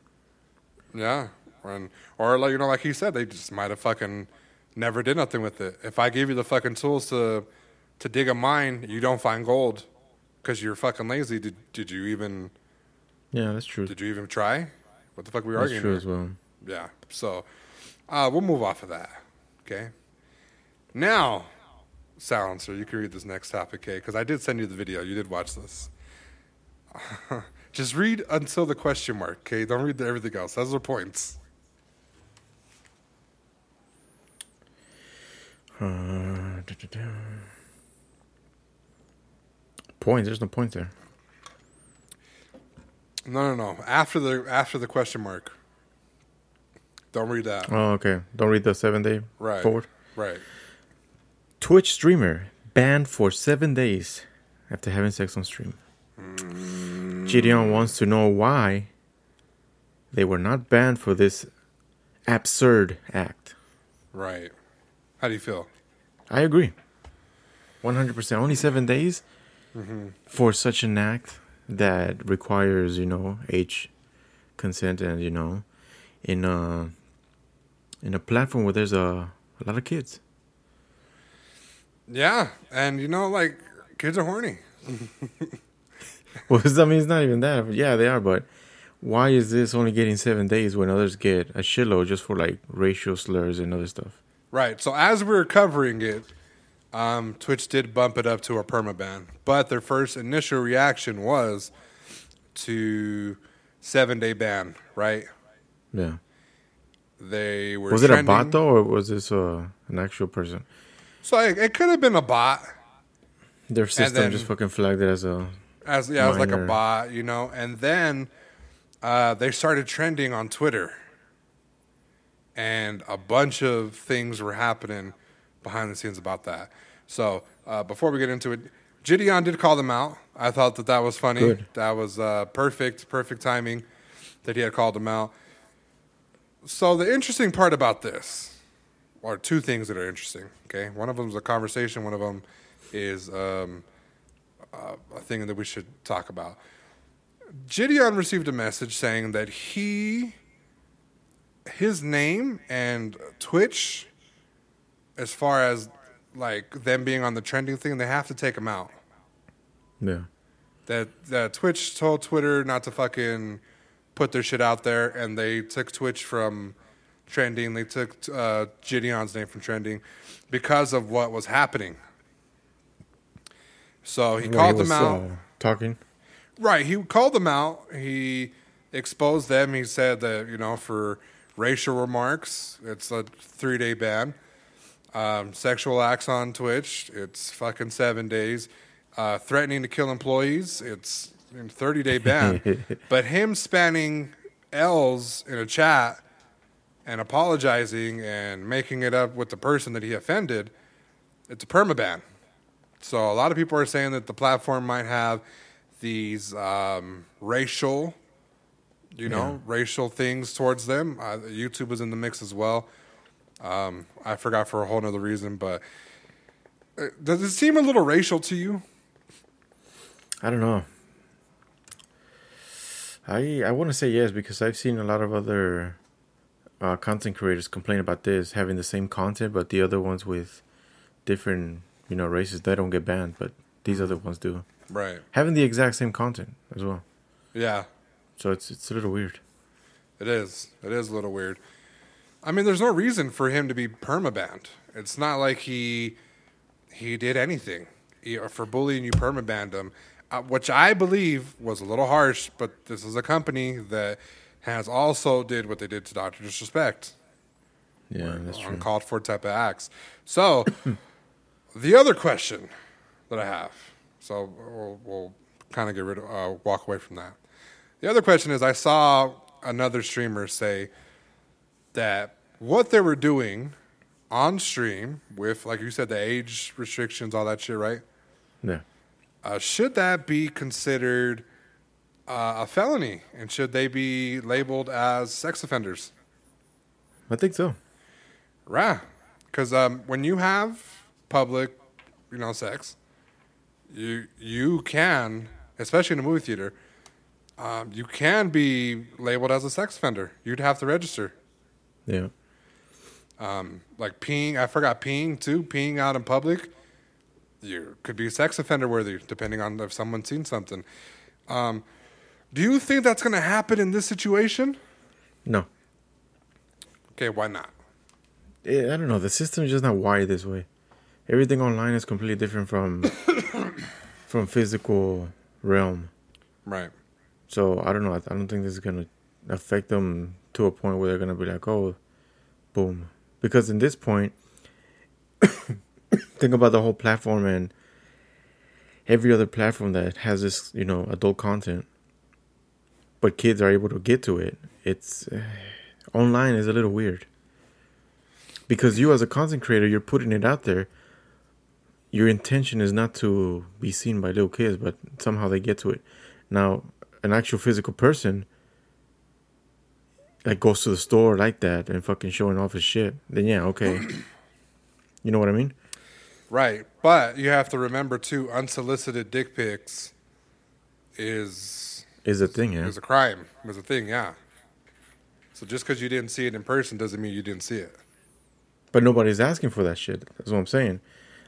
Yeah, and or like you know, like he said, they just might have fucking never did nothing with it. If I give you the fucking tools to to dig a mine, you don't find gold because you're fucking lazy. Did did you even Yeah, that's true. did you even try? What the fuck we That's arguing? true here? as well. Yeah. So uh, we'll move off of that. Okay. Now, silencer, you can read this next topic, okay? Because I did send you the video. You did watch this. Just read until the question mark, okay? Don't read the everything else. Those are points. Uh. Points. There's no points there. No, no, no. After the after the question mark. Don't read that. Oh, okay. Don't read the seven day Right. forward. Right. Twitch streamer banned for seven days after having sex on stream. Mm. Gideon wants to know why they were not banned for this absurd act. Right. How do you feel? I agree. 100%. Only seven days mm-hmm. for such an act that requires, you know, age consent and, you know, in a, in a platform where there's a, a lot of kids. Yeah, and you know, like Kids are horny. Well, I mean, it's not even that. But yeah, they are. But why is this only getting seven days when others get a shitload just for like racial slurs and other stuff? Right. So as we were covering it, um, Twitch did bump it up to a permaban, but their first initial reaction was to seven day ban. Right. Yeah. They were. Was it a bot though, or was this uh, an actual person? So it, it could have been a bot. Their system then- just fucking flagged it as a. As yeah, was like a Minor. bot, you know. And then uh, they started trending on Twitter, and a bunch of things were happening behind the scenes about that. So uh, before we get into it, Gideon did call them out. I thought that that was funny. Good. That was uh, perfect, perfect timing that he had called them out. So the interesting part about this are two things that are interesting. Okay, one of them is a conversation. One of them is um, uh, a thing that we should talk about. Gideon received a message saying that he, his name and Twitch, as far as like them being on the trending thing, they have to take him out. Yeah. That that Twitch told Twitter not to fucking put their shit out there, and they took Twitch from trending. They took uh, Gideon's name from trending because of what was happening. So he called was, them out. uh, talking. Right. He called them out. He exposed them. He said that, you know, for racial remarks, it's a three day ban. Um, sexual acts on Twitch, it's fucking seven days. Uh, threatening to kill employees, it's a 30 day ban. but him spanning L's in a chat and apologizing and making it up with the person that he offended, it's a permaban. So a lot of people are saying that the platform might have these um, racial, you know, racial things towards them. Uh, YouTube was in the mix as well. Um, I forgot for a whole nother reason, but uh, does it seem a little racial to you? I don't know. I I want to say yes because I've seen a lot of other uh, content creators complain about this having the same content, but the other ones with different you know races they don't get banned, but these other ones do. Right. Having the exact same content as well, Yeah, so it's it's a little weird. it is. It is a little weird. I mean, there's no reason for him to be permabanned. It's not like he he did anything He- for bullying. You permabanned him, uh, which I believe was a little harsh. But this is a company that has also did what they did to Doctor Disrespect. Yeah, that's true. uncalled for type of acts. So, the other question that I have, so we'll, we'll kind of get rid of, uh, walk away from that. The other question is, I saw another streamer say that what they were doing on stream with, like you said, the age restrictions, all that shit, right? Yeah, Uh, should that be considered uh, a felony, and should they be labeled as sex offenders? I think so. Right. Because um, when you have public, you know, sex, you you can, especially in a movie theater, um, you can be labeled as a sex offender. You'd have to register. Yeah, Um, like peeing, I forgot peeing too. Peeing out in public, you could be sex offender worthy, depending on if someone's seen something. Um, do you think that's going to happen in this situation? no, Okay, why not? Eh, I don't know. The system is just not wired this way. Everything online is completely different from from physical realm. Right. So I don't know. I I don't think this is gonna affect them to a point where they're gonna be like, oh, boom. Because in this point, think about the whole platform and every other platform that has this, you know, adult content, but kids are able to get to it. It's uh, online is a little weird because you as a content creator, you're putting it out there. Your intention is not to be seen by little kids, but somehow they get to it. Now, an actual physical person like goes to the store like that and fucking showing off his shit, then yeah, okay. you know what I mean? Right. But you have to remember too, unsolicited dick pics is Is a thing, yeah. is a crime. Is a thing, yeah. So just because you didn't see it in person doesn't mean you didn't see it. But nobody's asking for that shit. That's what I'm saying.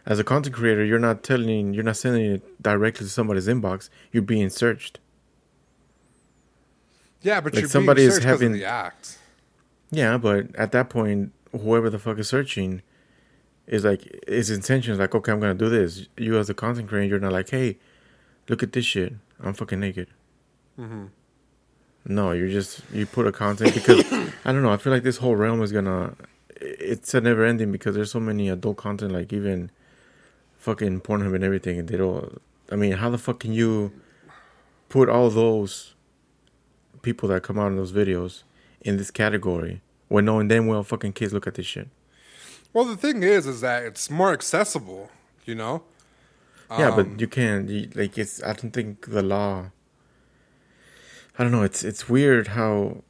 As a content creator, you're not telling, you're not sending it directly to somebody's inbox. You're being searched. Yeah, but Like you're somebody being is searched 'cause of having- the act. Yeah, but at that point, whoever the fuck is searching is like his intention is like, okay, I'm gonna do this. You as a content creator, you're not like, hey, look at this shit. I'm fucking naked. Mm-hmm. No, you're just you put a content because I don't know. I feel like this whole realm is gonna. It's a never ending because there's so many adult content, like even fucking Pornhub and everything, and they don't. I mean, how the fuck can you put all those people that come out in those videos in this category when knowing damn well fucking kids look at this shit? Well, the thing is, is that it's more accessible. You know. yeah, Um, but you can't. You, like, it's. I don't think the law. I don't know. It's it's weird how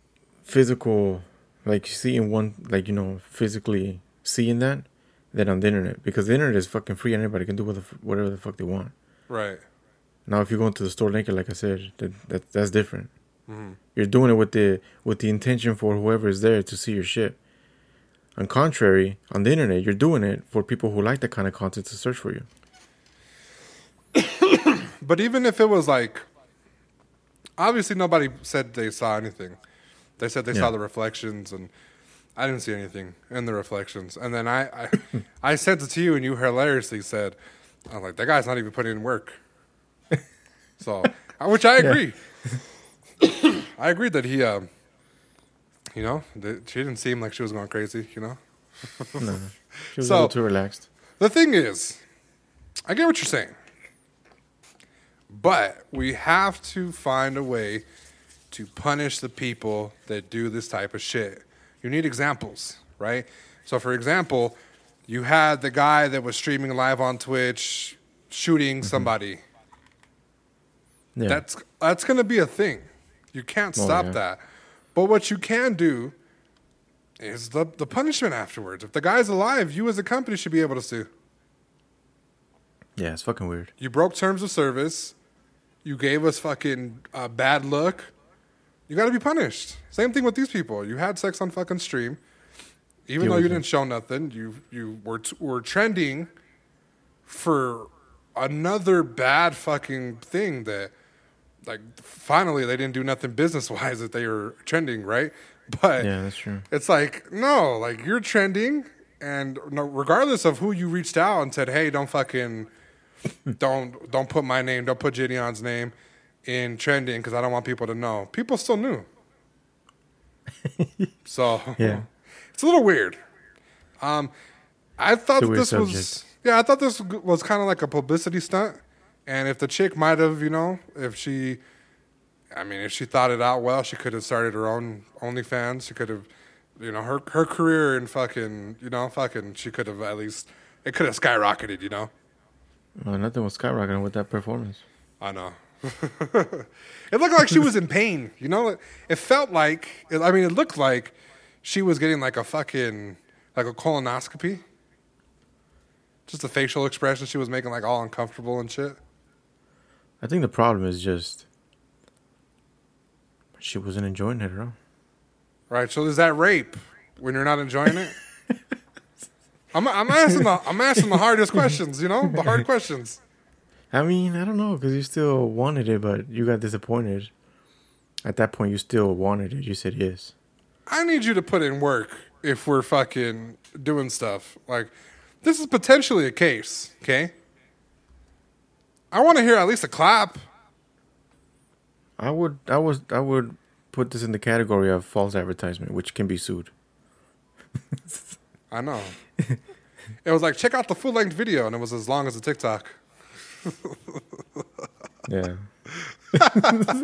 physical, like seeing one, like you know, physically seeing that, than on the internet because the internet is fucking free and anybody can do whatever, the f- whatever the fuck they want. Right. Now, if you go into the store naked, like I said, that, that that's different. Mm-hmm. You're doing it with the with the intention for whoever is there to see your shit. On contrary, on the internet, you're doing it for people who like that kind of content to search for you. But even if it was like, obviously nobody said they saw anything. They said they saw the reflections, and I didn't see anything in the reflections. And then I, I, I sent it to you, and you hilariously said, "I'm like that guy's not even putting in work." so, which I agree. I agree that he, um, you know, that she didn't seem like she was going crazy. You know, No, she was So- a little too relaxed. the thing is, I get what you're saying. But we have to find a way to punish the people that do this type of shit. You need examples, right? So, for example, you had the guy that was streaming live on Twitch shooting mm-hmm. somebody. Yeah. That's that's going to be a thing. You can't Oh, stop yeah. that. But what you can do is the the punishment afterwards. If the guy's alive, you as a company should be able to sue. yeah, it's fucking weird. You broke terms of service. You gave us fucking a bad look. You got to be punished. Same thing with these people. You had sex on fucking stream, even Deal though you it. didn't show nothing. You you were t- were trending for another bad fucking thing that, like, finally they didn't do nothing business wise that they were trending, right? But Yeah, that's true. it's like no, like you're trending, and no, regardless of who you reached out and said, "Hey, don't fucking, don't don't put my name, don't put Gideon's name in trending because I don't want people to know." People still knew. so Yeah. it's a little weird. Um, I thought It's a weird this was yeah, I thought this was kind of like a publicity stunt, and if the chick might have, you know, if she. I mean, if she thought it out well, she could have started her own OnlyFans. She could have, you know, her her career in fucking, you know, fucking. She could have at least it could have skyrocketed. You know, nothing was skyrocketing with that performance. I know. it looked like she was in pain. You know, it, felt like. I mean, it looked like she was getting like a fucking like a colonoscopy. Just the facial expression she was making, like all uncomfortable and shit. I think the problem is just she wasn't enjoying it at all. Right. So is that rape when you're not enjoying it? I'm, I'm asking the I'm asking the hardest questions. You know, the hard questions. I mean, I don't know because you still wanted it, but you got disappointed. At that point, you still wanted it. You said yes. I need you to put in work if we're fucking doing stuff. Like, this is potentially a case. Okay. I want to hear at least a clap. I would, I was, I would put this in the category of false advertisement, which can be sued. I know. it was like check out the full length video, and it was as long as a TikTok. Yeah,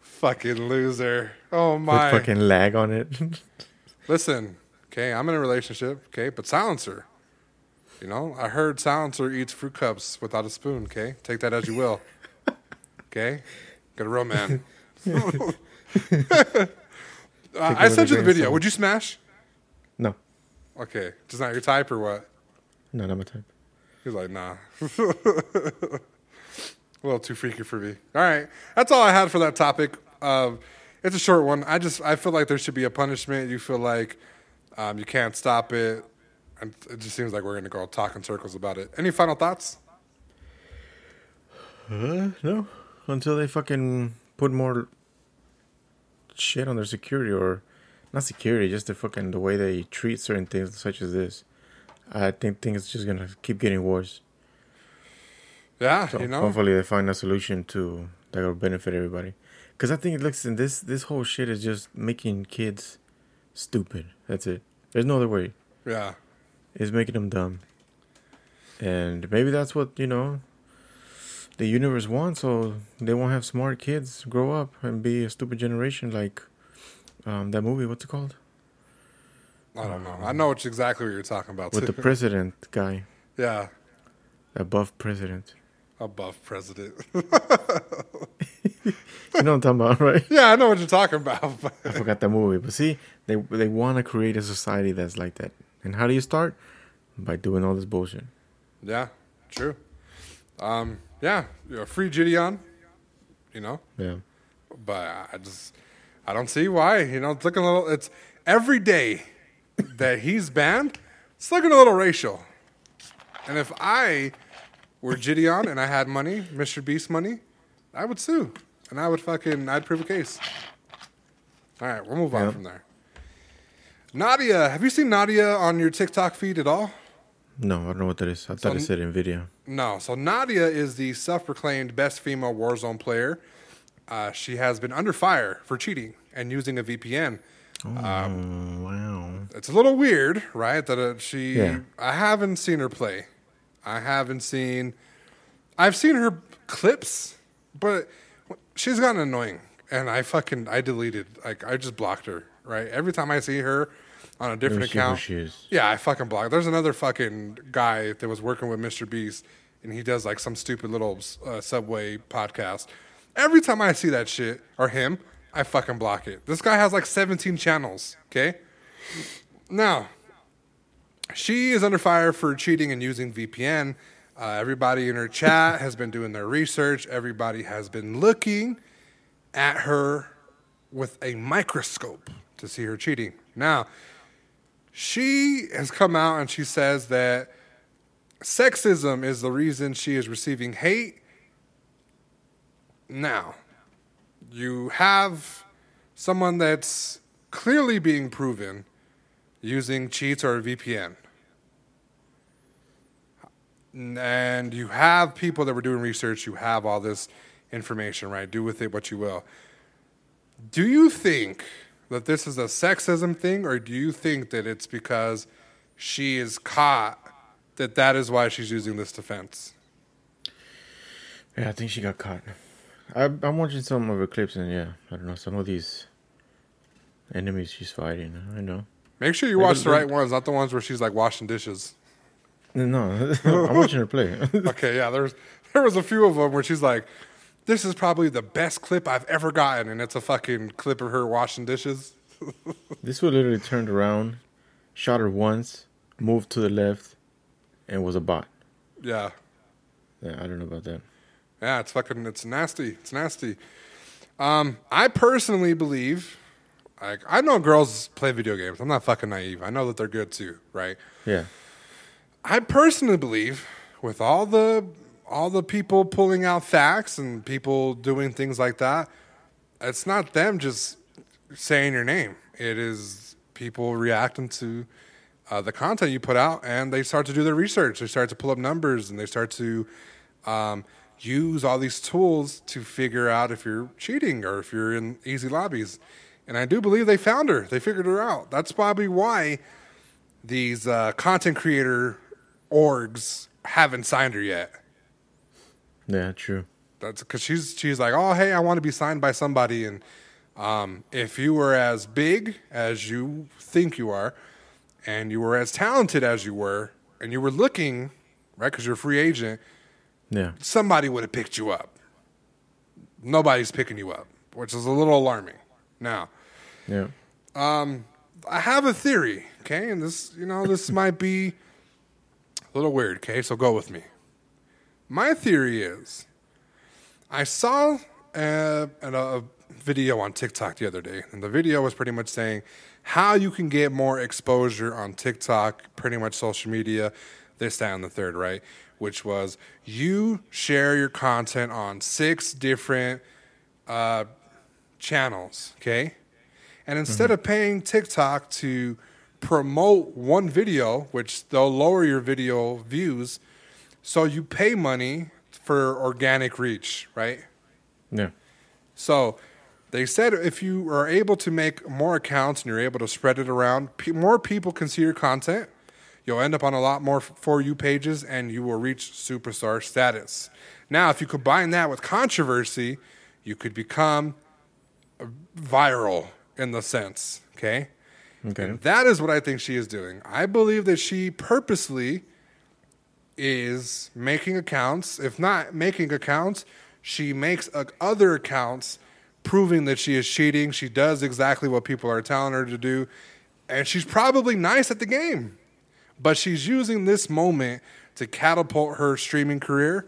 Fucking loser. Oh with my. fucking lag on it. Listen, okay, I'm in a relationship, okay, but silencer. You know, I heard silencer eats fruit cups without a spoon, okay? Take that as you will. Okay? Got a real man. uh, I sent you the video. Would you smash? no, Okay. Just not your type or what? no, not my type. He's like, nah. a little too freaky for me. All right. That's all I had for that topic. It's a short one. I just I feel like there should be a punishment. You feel like um, you can't stop it. And it just seems like we're to go talk in circles about it. Any final thoughts? Uh, no. Until they fucking put more shit on their security or not security, just the fucking the way they treat certain things such as this. I think things just gonna keep getting worse. Yeah, So you know. hopefully they find a solution to that will benefit everybody. Because I think it looks in this this whole shit is just making kids stupid. That's it. There's no other way. Yeah. It's making them dumb. And maybe that's what you know the universe wants, so they won't have smart kids grow up and be a stupid generation like um, that movie. What's it called? I don't know. I know what exactly what you're talking about. With the president guy, yeah, Above president. above president. You know what I'm talking about, right? yeah, I know what you're talking about. but- I forgot that movie. But see, they they want to create a society that's like that. And how do you start? By doing all this bullshit. yeah, true. Um, yeah, you know, free Gideon. You know, Yeah. but I just I don't see why. You know, it's looking a little. It's every day that he's banned. It's looking a little racial. And if I were Gideon and I had money, Mr. Beast money, I would sue, and I would fucking I'd prove a case. All right, we'll move on from there. Nadia, have you seen Nadia on your TikTok feed at all? No, I don't know what that is. I thought it said Nvidia. No. So Nadia is the self-proclaimed best female Warzone player. Uh, she has been under fire for cheating and using a VPN. Oh, wow. It's a little weird, right? That uh, she. Yeah. I haven't seen her play. I haven't seen. I've seen her clips, but she's gotten annoying, and I fucking I deleted. Like I just blocked her. Right. Every time I see her on a different Let me see who account, yeah, I fucking block. There's another fucking guy that was working with Mr. Beast, and he does like some stupid little uh, Subway podcast. Every time I see that shit or him, I fucking block it. This guy has like 17 channels. Okay. Now, she is under fire for cheating and using VPN. Uh, everybody in her chat has been doing their research. Everybody has been looking at her with a microscope to see her cheating. Now, she has come out and she says that sexism is the reason she is receiving hate. Now, you have someone that's clearly being proven using cheats or a VPN. And you have people that were doing research, you have all this information, right? Do with it what you will. Do you think that this is a sexism thing, or do you think that it's because she is caught that that is why she's using this defense? Yeah, I think she got caught. I, I'm watching some of her clips, and yeah, I don't know some of these enemies she's fighting. I know. Make sure you Maybe watch the the- right ones, not the ones where she's like washing dishes. No, I'm watching her play. Okay, yeah, there's there was a few of them where she's like, "This is probably the best clip I've ever gotten," and it's a fucking clip of her washing dishes. this one literally turned around, shot her once, moved to the left, and was a bot. Yeah, Yeah, I don't know about that. Yeah, it's fucking, it's nasty, it's nasty. Um, I personally believe, like, I know girls play video games. I'm not fucking naive. I know that they're good too, right? Yeah, I personally believe with all the all the people pulling out facts and people doing things like that, it's not them just saying your name. It is people reacting to uh, the content you put out, and they start to do their research. They start to pull up numbers, and they start to um, use all these tools to figure out if you're cheating or if you're in easy lobbies. And I do believe they found her. They figured her out. That's probably why these uh, content creator orgs haven't signed her yet. yeah, true. That's because she's she's like, oh hey, I want to be signed by somebody, and um, if you were as big as you think you are, and you were as talented as you were, and you were looking right because you're a free agent, Yeah, somebody would have picked you up. Nobody's picking you up, which is a little alarming. Now, yeah. Um, I have a theory, okay, and this, you know, this might be a little weird, okay, so go with me. My theory is I saw a, and a video on TikTok the other day, and the video was pretty much saying how you can get more exposure on TikTok, pretty much social media, this, that, and the third, right? Which was you share your content on six different uh, channels, okay? And instead of paying TikTok to promote one video, which they'll lower your video views, so you pay money for organic reach, right? Yeah. So they said if you are able to make more accounts and you're able to spread it around, more people can see your content. You'll end up on a lot more for you pages and you will reach superstar status. Now, if you combine that with controversy, you could become viral in the sense, okay? Okay. And that is what I think she is doing. I believe that she purposely is making accounts. If not making accounts, she makes uh, other accounts proving that she is cheating. She does exactly what people are telling her to do. And she's probably nice at the game. But she's using this moment to catapult her streaming career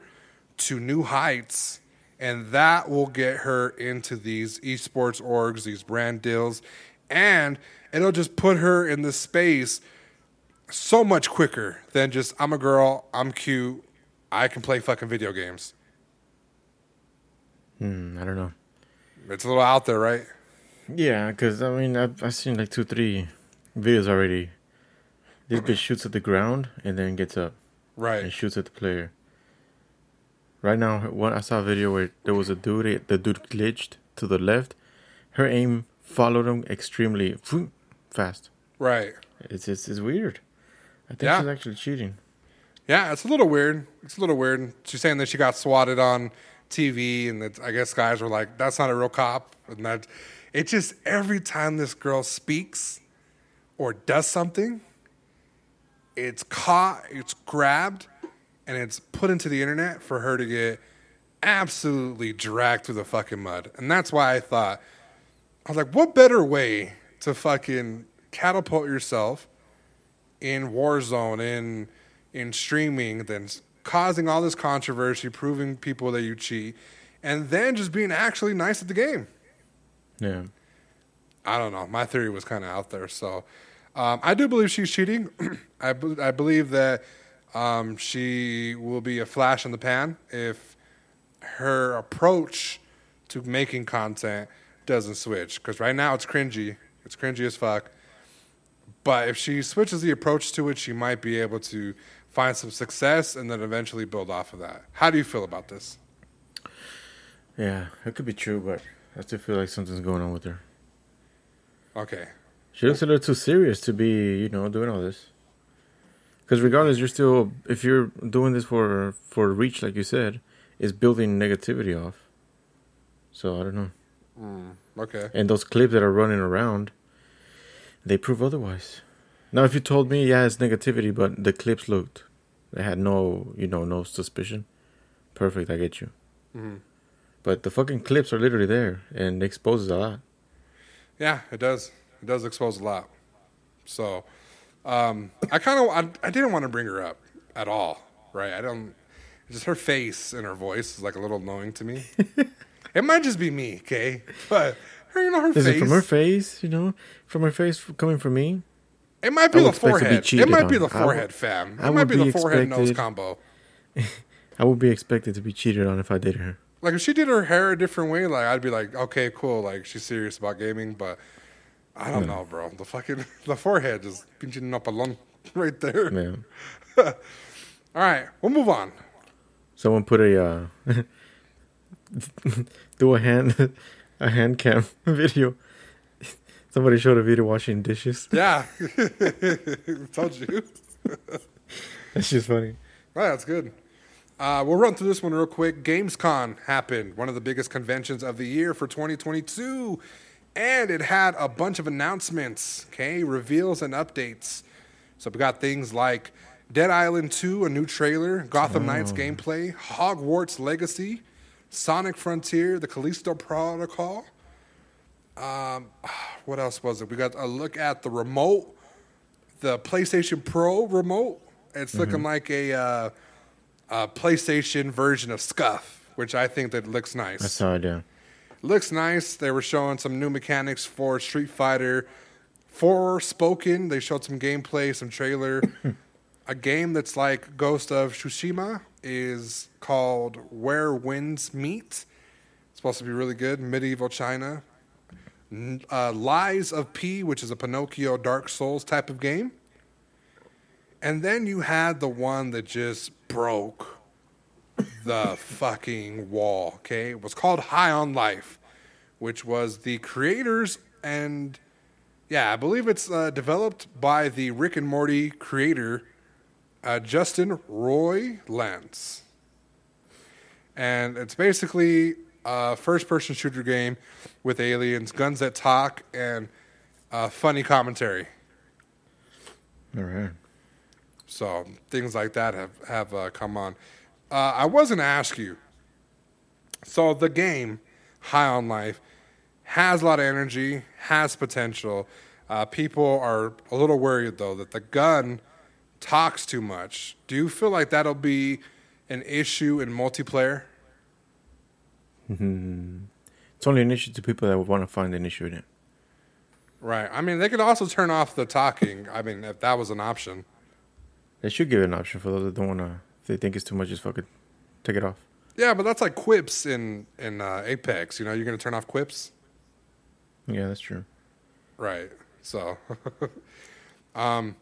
to new heights. And that will get her into these esports orgs, these brand deals. And it'll just put her in the space so much quicker than just I'm a girl, I'm cute, I can play fucking video games. Hmm, I don't know. It's a little out there, right? Yeah, because I mean, I've, I've seen like two, three videos already. This bitch shoots at the ground and then gets up Right. and shoots at the player. Right now, what I saw a video where there was a dude. Eh, the dude glitched to the left. Her aim followed him extremely fast. Right. It's it's, it's weird. I think Yeah. she's actually cheating. Yeah, it's a little weird. It's a little weird. She's saying that she got swatted on TV, and that I guess guys were like, "That's not a real cop," and that it just every time this girl speaks or does something, it's caught, it's grabbed, and it's put into the internet for her to get absolutely dragged through the fucking mud. And that's why I thought, I was like, what better way to fucking catapult yourself in Warzone, in in streaming, than causing all this controversy, proving people that you cheat, and then just being actually nice at the game. Yeah. I don't know. My theory was kind of out there. So um, I do believe she's cheating. I, be- I believe that um, she will be a flash in the pan if her approach to making content doesn't switch. Because right now it's cringy. It's cringy as fuck. But if she switches the approach to it, she might be able to find some success and then eventually build off of that. How do you feel about this? Yeah, it could be true, but I still feel like something's going on with her. Okay. She looks a little too serious to be, you know, doing all this. Because regardless, you're still if you're doing this for for reach, like you said, is building negativity off. So I don't know. Okay. And those clips that are running around, they prove otherwise. Now, if you told me, yeah, it's negativity, but the clips looked, they had no, you know, no suspicion. Perfect, I get you. Hmm. But the fucking clips are literally there, and it exposes a lot. Yeah, it does. It does expose a lot. So, um, I kind of I, I didn't want to bring her up at all, right? I don't. Just her face and her voice is like a little annoying to me. it might just be me, okay? But her, you know, her Is face. it from her face? You know, from her face coming from me? It might be the be forehead. It might be on. the I would- forehead, fam. I It might would be the be forehead nose combo. I would be expected to be cheated on if I dated her. Like if she did her hair a different way, like I'd be like, okay, cool. Like she's serious about gaming, but I don't know, bro. The fucking the forehead is pinching up alone right there. Man, All right, we'll move on. someone put a uh, do a hand a hand cam video. Somebody showed a video washing dishes. Yeah, told you. That's just funny. That's good. Uh, we'll run through this one real quick. Gamescom happened, one of the biggest conventions of the year for 2022, and it had a bunch of announcements, okay, reveals and updates. So we got things like Dead Island 2, a new trailer, Gotham Knights gameplay, Hogwarts Legacy, Sonic Frontier, the Callisto Protocol. Um, what else was it? We got a look at the remote, the PlayStation Pro remote. It's looking like a, uh, a PlayStation version of SCUF, which I think that looks nice. I saw it. Yeah, looks nice. They were showing some new mechanics for Street Fighter. Four Forspoken, they showed some gameplay, some trailer. a game that's like Ghost of Tsushima is called Where Winds Meet. It's supposed to be really good. Medieval China. Uh, Lies of P, which is a Pinocchio Dark Souls type of game. And then you had the one that just broke the fucking wall, okay? It was called High on Life, which was the creators and yeah, I believe it's uh, developed by the Rick and Morty creator, uh, Justin Roiland. And it's basically a first person shooter game with aliens, guns that talk, and uh, funny commentary. All right. So things like that have have uh, come on. Uh, I was gonna ask you. So the game, High on Life, has a lot of energy, has potential. Uh, people are a little worried though that the gun talks too much. Do you feel like that'll be an issue in multiplayer? It's only an issue to people that would want to find an issue in it. Right. I mean, they could also turn off the talking. I mean, if that was an option. They should give it an option for those that don't want to. If they think it's too much, just fucking take it off. Yeah, but that's like quips in in uh, Apex. You know, you're gonna turn off quips. Yeah, that's true. Right. So, um,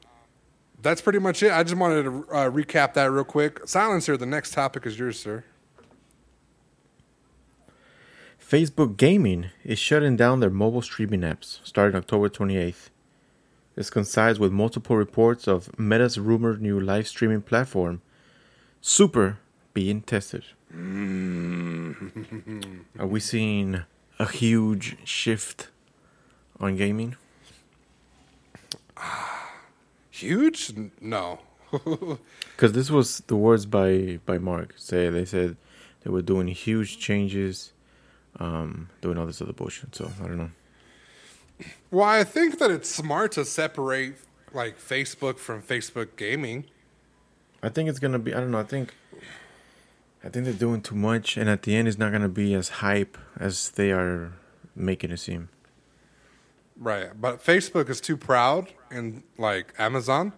that's pretty much it. I just wanted to uh, recap that real quick. Silencer, the next topic is yours, sir. Facebook Gaming is shutting down their mobile streaming apps starting October 28th. This coincides with multiple reports of Meta's rumored new live streaming platform, Super, being tested. Are we seeing a huge shift on gaming? Huge? No. Because this was the words by by Mark. Say they said they were doing huge changes, um, doing all this other bullshit. So I don't know. well, I think that it's smart to separate like Facebook from Facebook gaming. I think it's gonna be. I don't know. I think. I think they're doing too much, and at the end, it's not gonna be as hype as they are making it seem. Right. But Facebook is too proud and like Amazon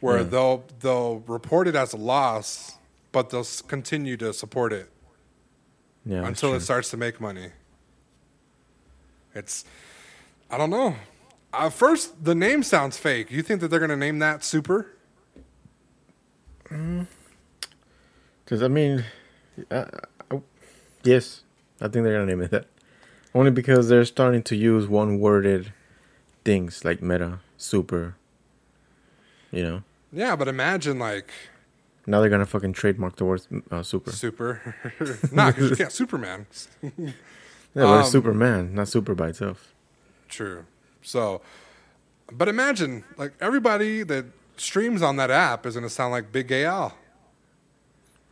where they'll they'll report it as a loss, but they'll continue to support it Yeah. until it starts to make money. It's I don't know. Uh, first, the name sounds fake. You think that they're going to name that Super? Because I mean, uh, uh, yes, I think they're gonna name it that. Only because they're starting to use one-worded things like meta, super. You know, Yeah, but imagine like now they're gonna fucking trademark the word uh, super. Super. nah, because you can't Superman. Yeah, but Um, Superman, not super by itself. True. So, but imagine like everybody that streams on that app is going to sound like Big Gay Al.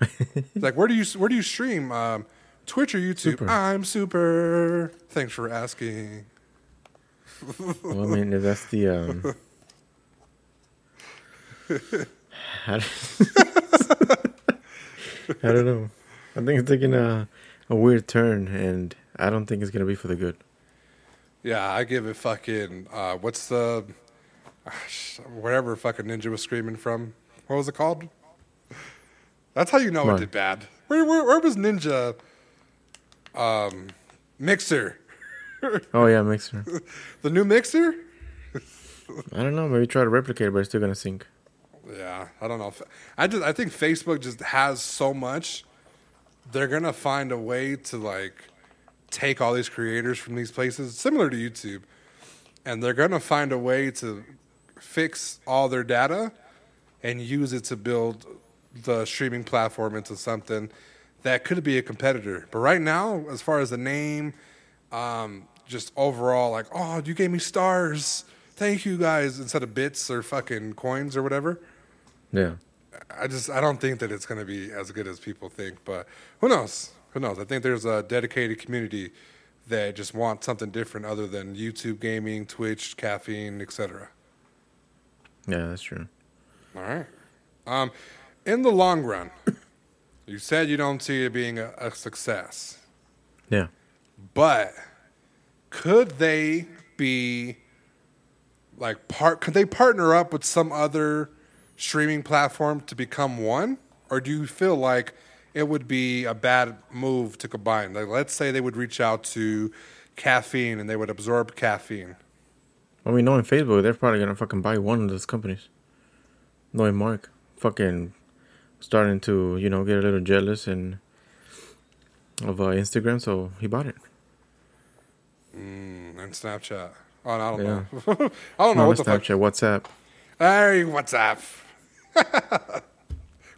It's like where do you where do you stream? Um, Twitch or YouTube? Super. I'm super. Thanks for asking. Well, I mean, that's the um. I I don't know. I think it's taking a a weird turn, and I don't think it's gonna be for the good. Yeah, I give it fucking. Uh, what's the gosh, wherever fucking Ninja was screaming from? What was it called? That's how you know it did bad. Where, where where was Ninja? Um, Mixer, Oh yeah, mixer. the new Mixer. I don't know. Maybe try to replicate, it, but it's still gonna sink. Yeah, I don't know. I just I think Facebook just has so much. They're gonna find a way to like take all these creators from these places, similar to YouTube, and they're gonna find a way to fix all their data and use it to build the streaming platform into something that could be a competitor. But right now, as far as the name, um, just overall, like, oh, you gave me stars. Thank you guys, instead of bits or fucking coins or whatever. Yeah. I just I don't think that it's going to be as good as people think, but who knows? Who knows? I think there's a dedicated community that just want something different other than YouTube gaming, Twitch, caffeine, etc. Yeah, that's true. All right. Um, in the long run, you said you don't see it being a, a success. Yeah. but could they be like part? Could they partner up with some other streaming platform to become one, or do you feel like it would be a bad move to combine? Like, let's say they would reach out to caffeine and they would absorb caffeine. Well, mean, knowing Facebook they're probably gonna fucking buy one of those companies. Knowing Mark, fucking starting to you know get a little jealous and of uh, Instagram, so he bought it. Mm, and Snapchat. Oh, I don't Yeah. know. I don't know Not what the fuck. Snapchat, WhatsApp. Hey, what's up?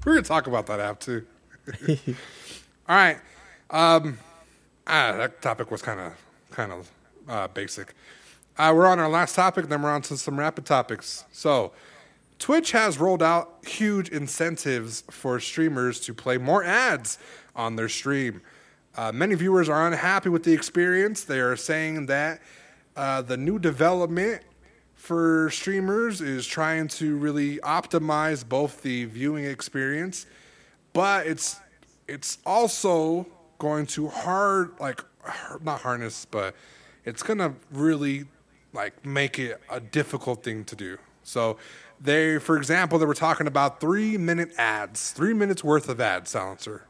We're gonna talk about that app too. All right. Um, ah, that topic was kind of kind of uh, basic. Uh, we're on our last topic, then we're on to some rapid topics. So, Twitch has rolled out huge incentives for streamers to play more ads on their stream. Uh, many viewers are unhappy with the experience. They are saying that uh, the new development for streamers is trying to really optimize both the viewing experience, but it's it's also going to hard like not harness, but it's gonna really like make it a difficult thing to do. So they, for example, they were talking about three minute ads, three minutes worth of ad silencer.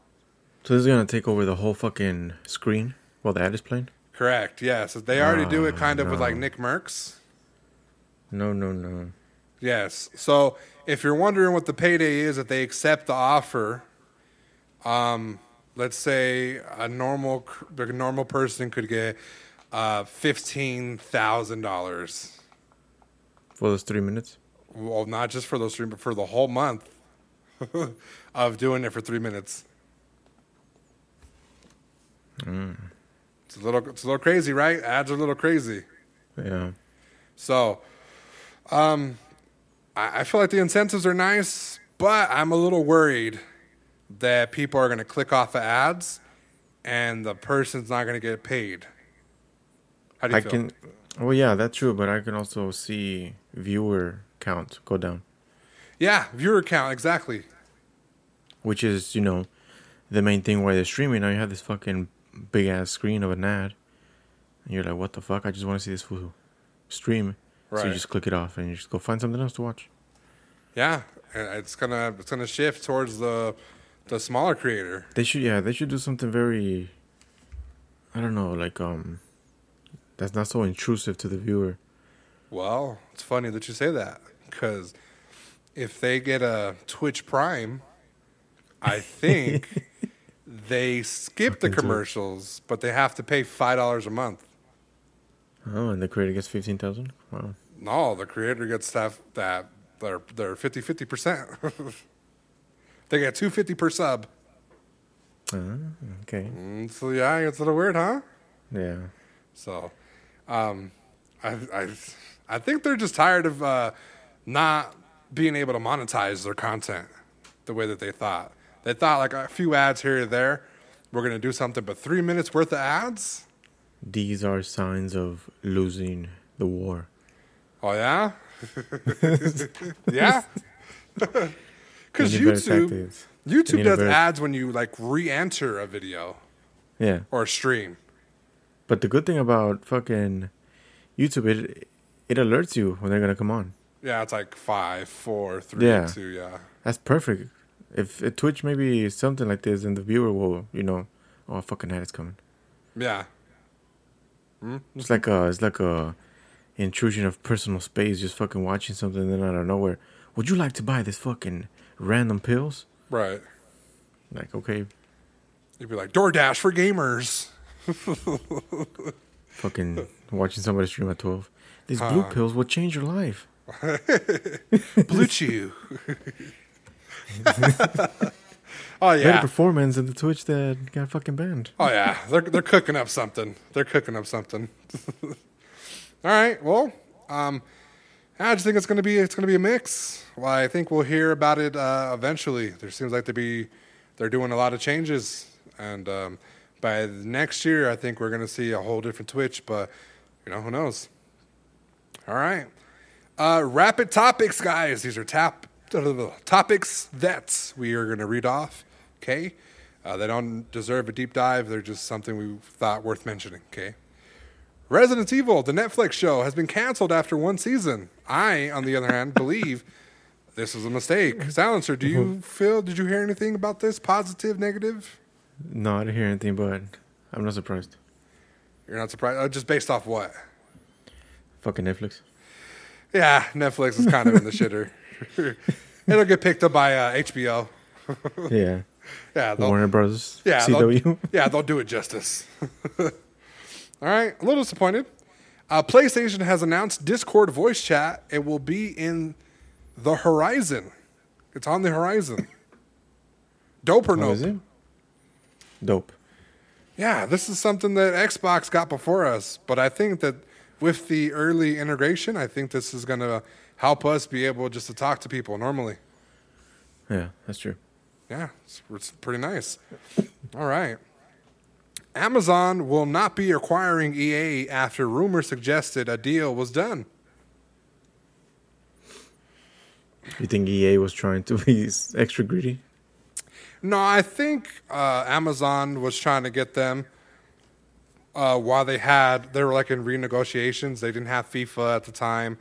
So this is gonna take over the whole fucking screen while the ad is playing. Correct. Yes, they already do it Oh, kind of with like. Nick Mercs. No, no, no. Yes. So if you're wondering what the payday is, if they accept the offer, um, let's say a normal a normal person could get uh, fifteen thousand dollars. For those three minutes. Well, not just for those three, but for the whole month of doing it for three minutes. It's a little, it's a little crazy, right? Ads are a little crazy. Yeah. So, um, I, I feel like the incentives are nice, but I'm a little worried that people are going to click off of ads and the person's not going to get paid. How do you I feel? can. Well, yeah, that's true, but I can also see viewer count go down, Yeah, viewer count exactly. which is you know the main thing why they're streaming. Now you have this fucking big ass screen of an ad, and you're like, what the fuck? I just want to see this fool stream. So you just click it off and you just go find something else to watch. Yeah, it's gonna it's gonna shift towards the the smaller creator. They should, yeah, they should do something very. I don't know, like um, that's not so intrusive to the viewer. Well, it's funny that you say that because if they get a Twitch Prime, I think they skip the Fucking do it. commercials, but they have to pay five dollars a month. Oh, and the creator gets fifteen thousand. Wow. No, the creator gets stuff that they're they're 50 50 percent. They get two fifty per sub. Ah, okay. Mm, so yeah, it's a little weird, huh? Yeah. So, um, I, I, I think they're just tired of uh, not being able to monetize their content the way that they thought. They thought like a few ads here or there, we're gonna do something, but three minutes worth of ads? These are signs of losing the war. Oh yeah, yeah. Because They need better YouTube, YouTube does ads when you like re-enter a video Yeah. or a stream. But the good thing about fucking YouTube, it it alerts you when they're gonna come on. Yeah, it's like five, four, three, Yeah. two. Yeah. That's perfect. If at Twitch maybe something like this, and the viewer will, you know, oh fucking ad is coming. Yeah. Hmm? It's like a it's like a intrusion of personal space. Just fucking watching something, and then out of nowhere, would you like to buy this fucking random pills? Right. Like okay, You'd be like DoorDash for gamers. fucking watching somebody stream at twelve. These blue pills will change your life. BlueChew. oh Better yeah. performance than the Twitch that got fucking banned. Oh yeah. They're they're cooking up something. They're cooking up something. All right. Well, um, I just think it's gonna be it's gonna be a mix. Well, I think we'll hear about it uh, eventually. There seems like to be they're doing a lot of changes, and um, by next year, I think we're gonna see a whole different Twitch. But you know, who knows? All right. Uh, rapid topics, guys. These are tap topics that we are going to read off. Okay. Uh, they don't deserve a deep dive. They're just something we thought worth mentioning. Okay. Resident Evil, the Netflix show, has been canceled after one season. I, on the other hand, believe this was a mistake. Silencer, do you feel? Did you hear anything about this? Positive, negative? No, I didn't hear anything, but I'm not surprised. You're not surprised? Uh, just based off what? Fucking Netflix. Yeah, Netflix is kind of in the shitter. It'll get picked up by uh, HBO. Yeah. Yeah, they'll, Warner Brothers. yeah, they'll, CW. yeah, they'll do it justice. All right, a little disappointed. Uh, PlayStation has announced Discord voice chat. It will be in the horizon. It's on the horizon. Dope or What no? is it? Dope. Yeah, this is something that Xbox got before us, but I think that with the early integration, I think this is going to help us be able just to talk to people normally. Yeah, that's true. Yeah, it's, it's pretty nice. All right. Amazon will not be acquiring EA after rumors suggested a deal was done. You think EA was trying to be extra greedy? No, I think uh, Amazon was trying to get them uh, while they had they were like in renegotiations. They didn't have FIFA at the time.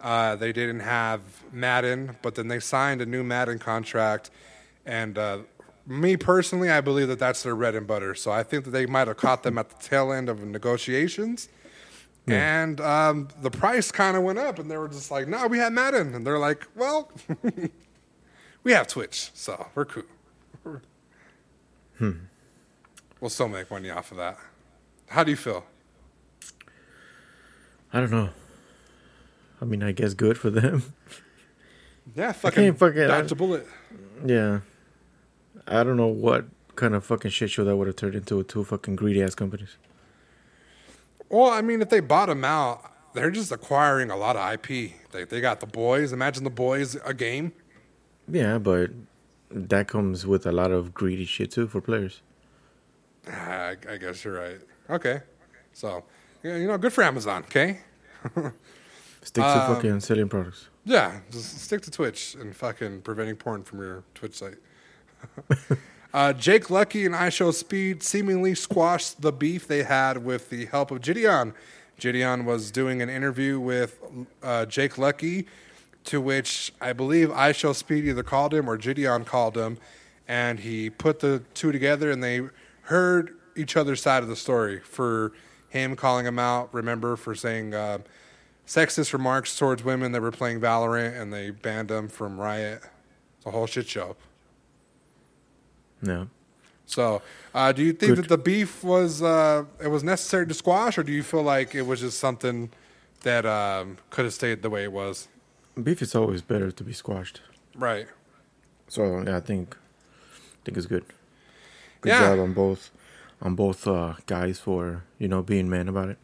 Uh, they didn't have Madden, but then they signed a new Madden contract. And uh, me personally, I believe that that's their bread and butter. So I think that they might have caught them at the tail end of negotiations. And um, the price kind of went up, and they were just like, "No, we have Madden," and they're like, "Well, we have Twitch, so we're cool." Hmm. We'll still make money off of that. How do you feel? I don't know. I mean, I guess good for them. Yeah, fucking, can't fucking- dodge a bullet. yeah. I don't know what kind of fucking shit show that would have turned into with two fucking greedy ass companies. Well, I mean, if they bought them out, they're just acquiring a lot of IP. They they got the boys. Imagine the boys a game. Yeah, but that comes with a lot of greedy shit too for players. Ah, I, I guess you're right. Okay, so yeah, you know, good for Amazon. Okay, Stick to Um, fucking selling products. yeah, just stick to Twitch and fucking preventing porn from your Twitch site. uh, Jake Lucky and IShowSpeed seemingly squashed the beef they had with the help of Jidion. Jidion was doing an interview with uh, Jake Lucky, to which I believe IShowSpeed either called him or Jidion called him, and he put the two together and they heard each other's side of the story. For him calling him out, remember, for saying uh, sexist remarks towards women that were playing Valorant, and they banned him from Riot. It's a whole shit show. Yeah. So, uh, do you think Good. that the beef was uh, it was necessary to squash, or do you feel like it was just something that um, could have stayed the way it was? Beef is always better to be squashed. Right. So yeah, I think I think it's good. Good Yeah. job on both on both uh, guys for you know being man about it.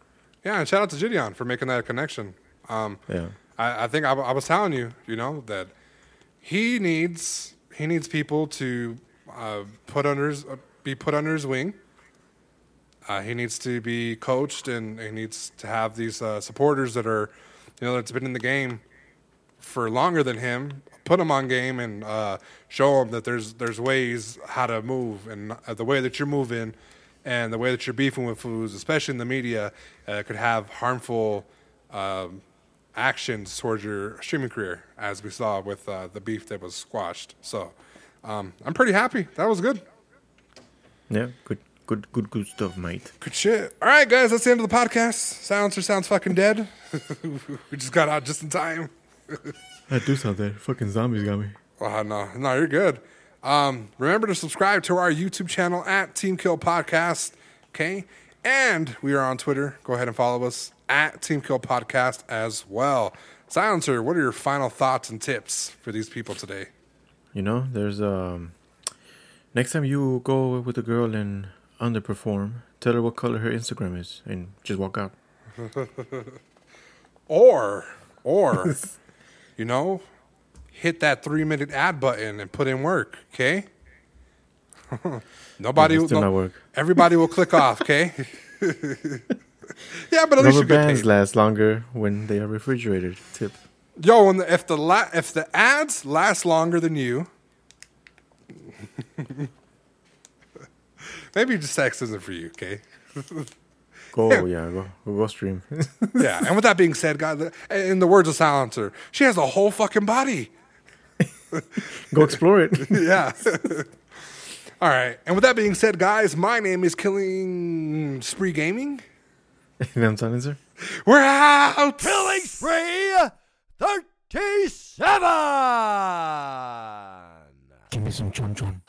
Yeah, and shout out to Jidion for making that connection. Um, Yeah. I, I think I, I was telling you, you know, that he needs he needs people to uh, put under his, uh, be put under his wing. Uh, he needs to be coached, and he needs to have these uh, supporters that are, you know, that's been in the game for longer than him. Put him on game and uh, show him that there's there's ways how to move, and uh, the way that you're moving, and the way that you're beefing with foods, especially in the media, uh, could have harmful um, actions towards your streaming career, as we saw with uh, the beef that was squashed. So um, I'm pretty happy. That was good. Yeah. Good. Good. Good. Good stuff, mate. Good shit. All right, guys, that's the end of the podcast. Silencer sounds fucking dead. we just got out just in time. I do sound that. Fucking zombies got me. Oh, no, no, you're good. Um, remember to subscribe to our YouTube channel at Team Kill Podcast. Okay. And we are on Twitter. Go ahead and follow us at Team Kill Podcast as well. Silencer, what are your final thoughts and tips for these people today? You know, there's um. Next time you go with a girl and underperform, tell her what color her Instagram is, and just walk out. Or, or, you know, hit that three minute ad button and put in work. Okay. Nobody, will work. everybody will click off. Okay. yeah, but at least Rubber bands last longer when they are refrigerated. Tip. Yo, when the, if the la- if the ads last longer than you, maybe just sex isn't for you. Okay. Oh, go, yeah, go, go, go stream. Yeah. And with that being said, God, in the words of Silencer, she has a whole fucking body. go explore it. yeah. All right. And with that being said, guys, my name is Killing Spree Gaming. and I'm silencer. We're out. Killing Spree 37! Give me some chun chon.